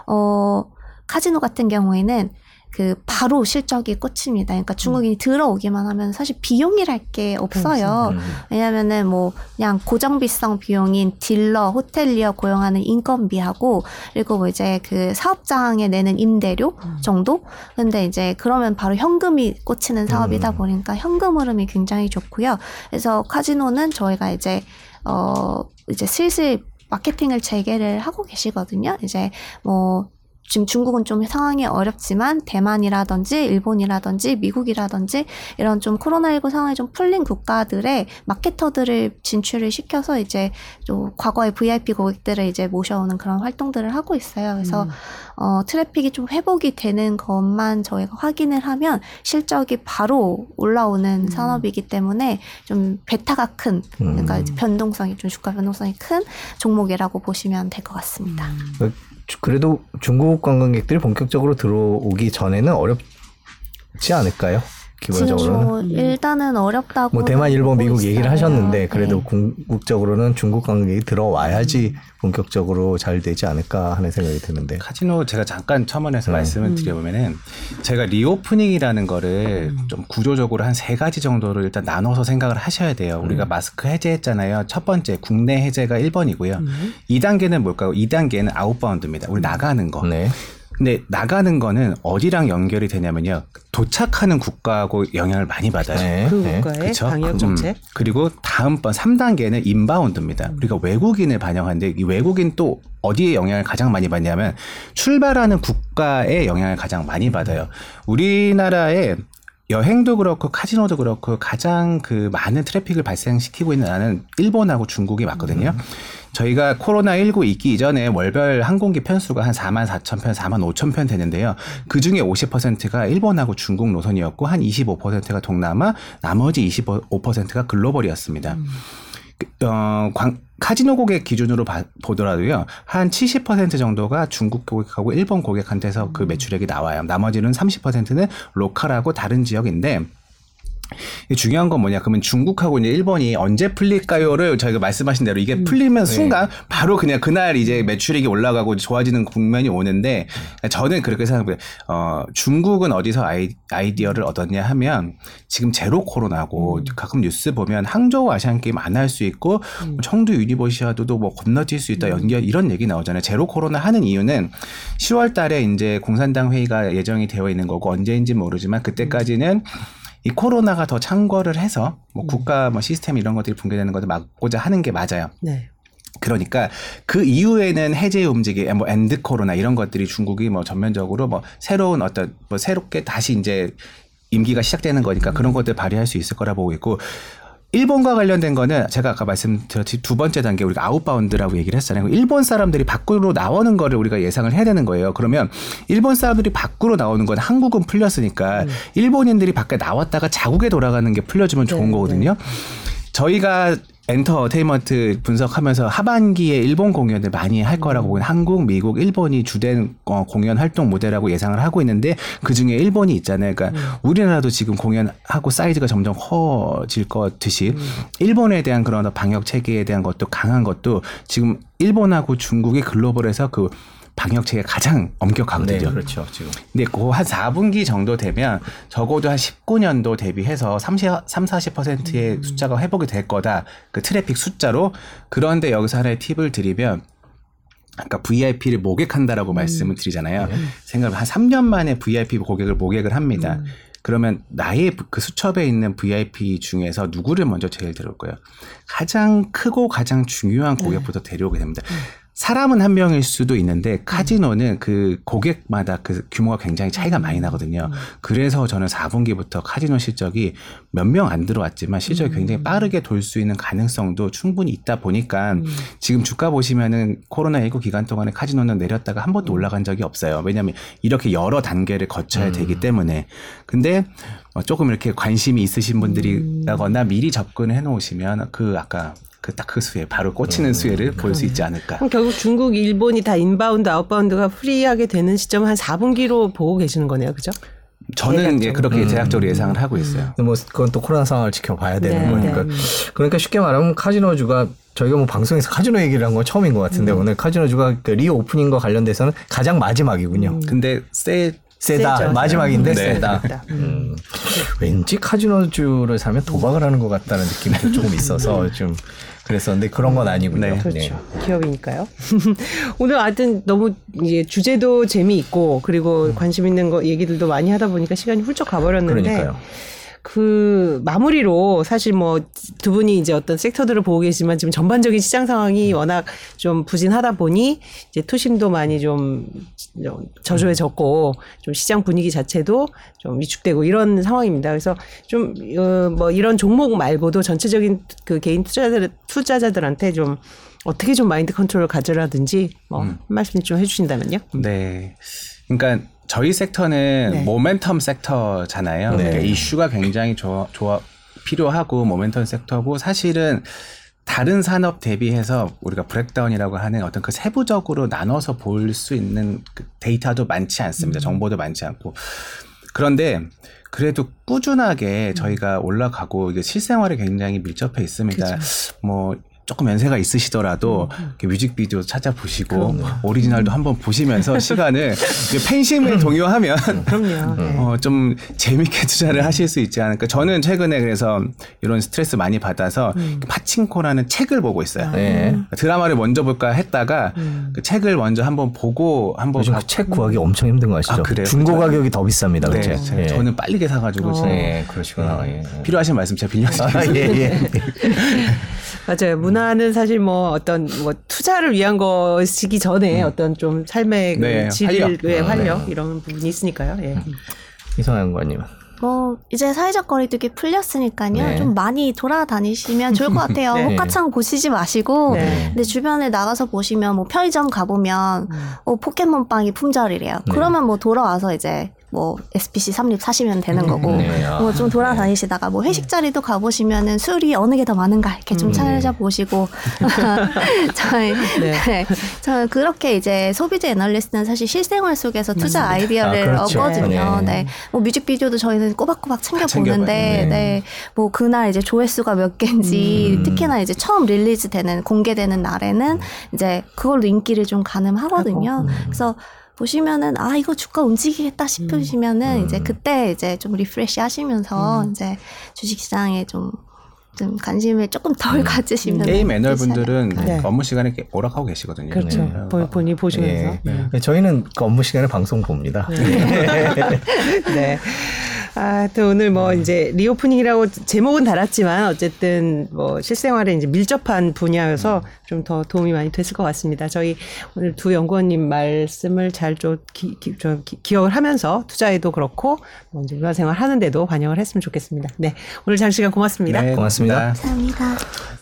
어, 카지노 같은 경우에는 그 바로 실적이 꽂힙니다. 그러니까 중국인이 들어오기만 하면 사실 비용이랄 게 없어요. 음. 왜냐면은 뭐 그냥 고정비성 비용인 딜러, 호텔리어 고용하는 인건비하고 그리고 뭐 이제 그 사업장에 내는 임대료 정도? 근데 이제 그러면 바로 현금이 꽂히는 사업이다 음. 보니까 현금 흐름이 굉장히 좋고요. 그래서 카지노는 저희가 이제 어 이제 슬슬 마케팅을 재개를 하고 계시거든요. 이제 뭐 지금 중국은 좀 상황이 어렵지만 대만이라든지 일본이라든지 미국이라든지 이런 좀 코로나19 상황이 좀 풀린 국가들의 마케터들을 진출을 시켜서 이제 좀 과거의 VIP 고객들을 이제 모셔오는 그런 활동들을 하고 있어요. 그래서 음. 어, 트래픽이 좀 회복이 되는 것만 저희가 확인을 하면 실적이 바로 올라오는 음. 산업이기 때문에 좀 베타가 큰 그러니까 음. 이제 변동성이 좀 주가 변동성이 큰 종목이라고 보시면 될 것 같습니다. 음. 그래도 중국 관광객들이 본격적으로 들어오기 전에는 어렵지 않을까요? 기본적으로는. 뭐 일단은 어렵다고 뭐 대만, 일본, 미국 얘기를 하셨는데 그래도 네. 궁극적으로는 중국 관광객이 들어와야지 본격적으로 잘 되지 않을까 하는 생각이 드는데. 카지노 제가 잠깐 첨언해서 네. 말씀을 음. 드려보면은 제가 reopening이라는 거를 좀 구조적으로 한 세 가지 정도를 일단 나눠서 생각을 하셔야 돼요. 우리가 마스크 해제했잖아요. 첫 번째 국내 해제가 1번이고요. 음. 2단계는 뭘까요? 2단계는 outbound입니다. 우리 나가는 거. 네. 근데 나가는 거는 어디랑 연결이 되냐면요. 도착하는 국가하고 영향을 많이 받아요. 네. 그 네. 국가의 그쵸? 방역 음, 정책. 그리고 다음번 3단계는 인바운드입니다. 우리가 외국인을 반영하는데 이 외국인 또 어디에 영향을 가장 많이 받냐면 출발하는 국가에 영향을 가장 많이 받아요. 우리나라에 여행도 그렇고 카지노도 그렇고 가장 그 많은 트래픽을 발생시키고 있는 나라는 일본하고 중국이 맞거든요. 저희가 코로나19 있기 이전에 월별 항공기 편수가 한 4만 4천 편, 4만 5천 편 되는데요. 그 중에 50%가 일본하고 중국 노선이었고 한 25%가 동남아, 나머지 25%가 글로벌이었습니다. 그, 어, 광- 카지노 고객 기준으로 봐- 보더라도요, 한 70% 정도가 중국 고객하고 일본 고객한테서 그 매출액이 나와요. 나머지는 30%는 로컬하고 다른 지역인데, 중요한 건 뭐냐? 그러면 중국하고 이제 일본이 언제 풀릴까요를 저희가 말씀하신 대로 이게 풀리면 순간 바로 그냥 그날 이제 매출액이 올라가고 좋아지는 국면이 오는데 저는 그렇게 생각해요. 어, 중국은 어디서 아이, 아이디어를 얻었냐 하면 지금 제로 코로나고 가끔 뉴스 보면 항저우 아시안 게임 안 할 수 있고 뭐 청두 유니버시아드도 뭐 건너뛸 수 있다 연결 이런 얘기 나오잖아요. 제로 코로나 하는 이유는 10월 달에 이제 공산당 회의가 예정이 되어 있는 거고 언제인지 모르지만 그때까지는 이 코로나가 더 창궐을 해서 뭐 국가 뭐 시스템 이런 것들이 붕괴되는 것을 막고자 하는 게 맞아요. 네. 그러니까 그 이후에는 해제 움직임, 뭐 end 코로나 이런 것들이 중국이 뭐 전면적으로 뭐 새로운 어떤 뭐 새롭게 다시 이제 임기가 시작되는 거니까 그런 것들 발휘할 수 있을 거라 보고 있고 일본과 관련된 거는 제가 아까 말씀드렸듯이 두 번째 단계 우리가 outbound라고 얘기를 했잖아요. 일본 사람들이 밖으로 나오는 거를 우리가 예상을 해야 되는 거예요. 그러면 일본 사람들이 밖으로 나오는 건 한국은 풀렸으니까 일본인들이 밖에 나왔다가 자국에 돌아가는 게 풀려주면 좋은 네, 거거든요. 저희가 엔터테인먼트 분석하면서 하반기에 일본 공연을 많이 할 거라고 보고 한국, 미국, 일본이 주된 어, 공연 활동 모델하고 예상을 하고 있는데 그 중에 일본이 있잖아요. 그러니까 우리나라도 지금 공연하고 사이즈가 점점 커질 것 듯이 일본에 대한 그런 방역 체계에 대한 것도 강한 것도 지금 일본하고 중국이 글로벌에서 그 방역 체계가 가장 엄격하거든요. 네, 그렇죠. 지금. 근데 그한 4분기 정도 되면 적어도 한 19년도 대비해서 30, 3, 40%의 숫자가 회복이 될 거다. 그 트래픽 숫자로. 그런데 여기서 하나의 팁을 드리면 아까 VIP를 모객한다라고 말씀을 드리잖아요. 생각을 한 3년 만에 VIP 고객을 모객을 합니다. 그러면 나의 그 수첩에 있는 VIP 중에서 누구를 먼저 제일 데려올 거예요? 가장 크고 가장 중요한 고객부터 데려오게 됩니다. 사람은 한 명일 수도 있는데 카지노는 그 고객마다 그 규모가 굉장히 차이가 많이 나거든요. 그래서 저는 4분기부터 카지노 실적이 몇 명 안 들어왔지만 실적이 굉장히 빠르게 돌 수 있는 가능성도 충분히 있다 보니까 지금 주가 보시면은 코로나19 기간 동안에 카지노는 내렸다가 한 번도 올라간 적이 없어요. 왜냐하면 이렇게 여러 단계를 거쳐야 되기 때문에. 근데 어, 조금 이렇게 관심이 있으신 분들이라거나 미리 접근을 해 놓으시면 그 아까 그 딱 그 수혜 바로 꽂히는 수혜를 볼 수 있지 않을까. 그럼 결국 중국, 일본이 다 inbound, outbound가 free하게 되는 시점 한 4분기로 보고 계시는 거네요. 그죠? 저는 예, 대략적으로. 그렇게 대략적으로 예상을 하고 있어요. 뭐 그건 또 코로나 상황을 지켜봐야 되는 네, 거니까. 그러니까 쉽게 말하면 카지노주가 저희가 뭐 방송에서 카지노 얘기를 한 건 처음인 것 같은데 오늘 카지노주가 그 re opening과 관련돼서는 가장 마지막이군요. 근데 세 세다 세죠. 마지막인데 네. 세다. 세다. 음. 왠지 카지노주를 사면 도박을 하는 것 같다는 느낌도 조금 있어서 좀 그랬었는데 그런 건 아니군요. 네. 그렇죠. 기업이니까요. 오늘 하여튼 너무 이제 주제도 재미있고 그리고 관심 있는 거 얘기들도 많이 하다 보니까 시간이 훌쩍 가버렸는데 그러니까요. 그 마무리로 사실 뭐 두 분이 이제 어떤 섹터들을 보고 계시지만 지금 전반적인 시장 상황이 워낙 좀 부진하다 보니 이제 투심도 많이 좀 저조해졌고 좀 시장 분위기 자체도 좀 위축되고 이런 상황입니다. 그래서 좀 뭐 이런 종목 말고도 전체적인 그 개인 투자자들 투자자들한테 좀 어떻게 좀 마인드 컨트롤을 가져라든지 뭐한 말씀 좀 해주신다면요. 네. 그러니까 저희 섹터는 네. 모멘텀 섹터잖아요. 네. 그러니까 이슈가 굉장히 좋아, 좋아 필요하고 모멘텀 섹터고 사실은 다른 산업 대비해서 우리가 breakdown이라고 하는 어떤 그 세부적으로 나눠서 볼 수 있는 그 데이터도 많지 않습니다. 정보도 많지 않고. 그런데 그래도 꾸준하게 저희가 올라가고 이게 실생활에 굉장히 밀접해 있습니다. 뭐 조금 연세가 있으시더라도 이렇게 뮤직비디오 찾아보시고 오리지널도 한번 보시면서 시간을 이제 팬심을 동요하면 그럼요. 네. 어, 좀 재밌게 투자를 하실 수 있지 않을까. 저는 최근에 그래서 이런 스트레스 많이 받아서 파친코라는 책을 보고 있어요. 네. 드라마를 먼저 볼까 했다가 그 책을 먼저 한번 보고 한번 요즘 가- 그책 구하기 엄청 힘든 거 아시죠? 아, 그래요? 중고. 가격이 더 비쌉니다. 네, 그죠? 제가 예. 저는 빠르게 사가지고 지금 네, 그러시구나. 예. 필요하신 말씀 제가 빌려드릴게요. 아, 예, 예. 맞아요. 문화는 사실 뭐 어떤 뭐 투자를 위한 것이기 전에 어떤 좀 삶의 그 네, 질의, 활력. 의 아, 활력 이런 부분이 있으니까요. 예. 이성현 관님. 뭐 이제 사회적 거리두기 풀렸으니까요. 네. 좀 많이 돌아다니시면 좋을 것 같아요. 네. 호가창 보시지 마시고 네. 근데 주변에 나가서 보시면 뭐 편의점 가보면 음. 어, 포켓몬빵이 품절이래요. 네. 그러면 뭐 돌아와서 이제 뭐 SPC 3립 사시면 되는 거고 네, 아, 뭐 좀 돌아다니시다가 뭐 회식 자리도 가보시면은 술이 어느 게 더 많은가 이렇게 좀 찾아보시고 저희 네. 네. 저는 그렇게 이제 소비재 애널리스트는 사실 실생활 속에서 투자 아이디어를 아, 그렇죠. 얻거든요. 네. 네. 뭐 뮤직비디오도 저희는 꼬박꼬박 챙겨. 보는데, 네. 네. 뭐 그날 이제 조회수가 몇 개인지, 음. 특히나 이제 처음 release 되는, 공개되는 날에는 이제 그걸로 인기를 좀 가늠하거든요. 그래서 보시면은, 아, 이거 주가 움직이겠다 싶으시면은 음. 이제 그때 이제 좀 refresh 하시면서 이제 주식시장에 좀, 좀 관심을 조금 덜 가지시면 게임 애널 분들은 네. 업무 시간에 오락하고 계시거든요. 그렇죠. 네. 본- 본인이 보시면서. 예. 네, 저희는 그 업무 시간에 방송 봅니다. 네. 아, 또 오늘 뭐 이제 reopening이라고 제목은 달았지만 어쨌든 뭐 실생활에 이제 밀접한 분야여서 좀 더 도움이 많이 됐을 것 같습니다. 저희 오늘 두 연구원님 말씀을 잘좀 기, 기, 기 억을 하면서 투자에도 그렇고 뭐 이제 문화생활 하는데도 반영을 했으면 좋겠습니다. 네. 오늘 장시간 고맙습니다. 네, 고맙습니다. 감사합니다.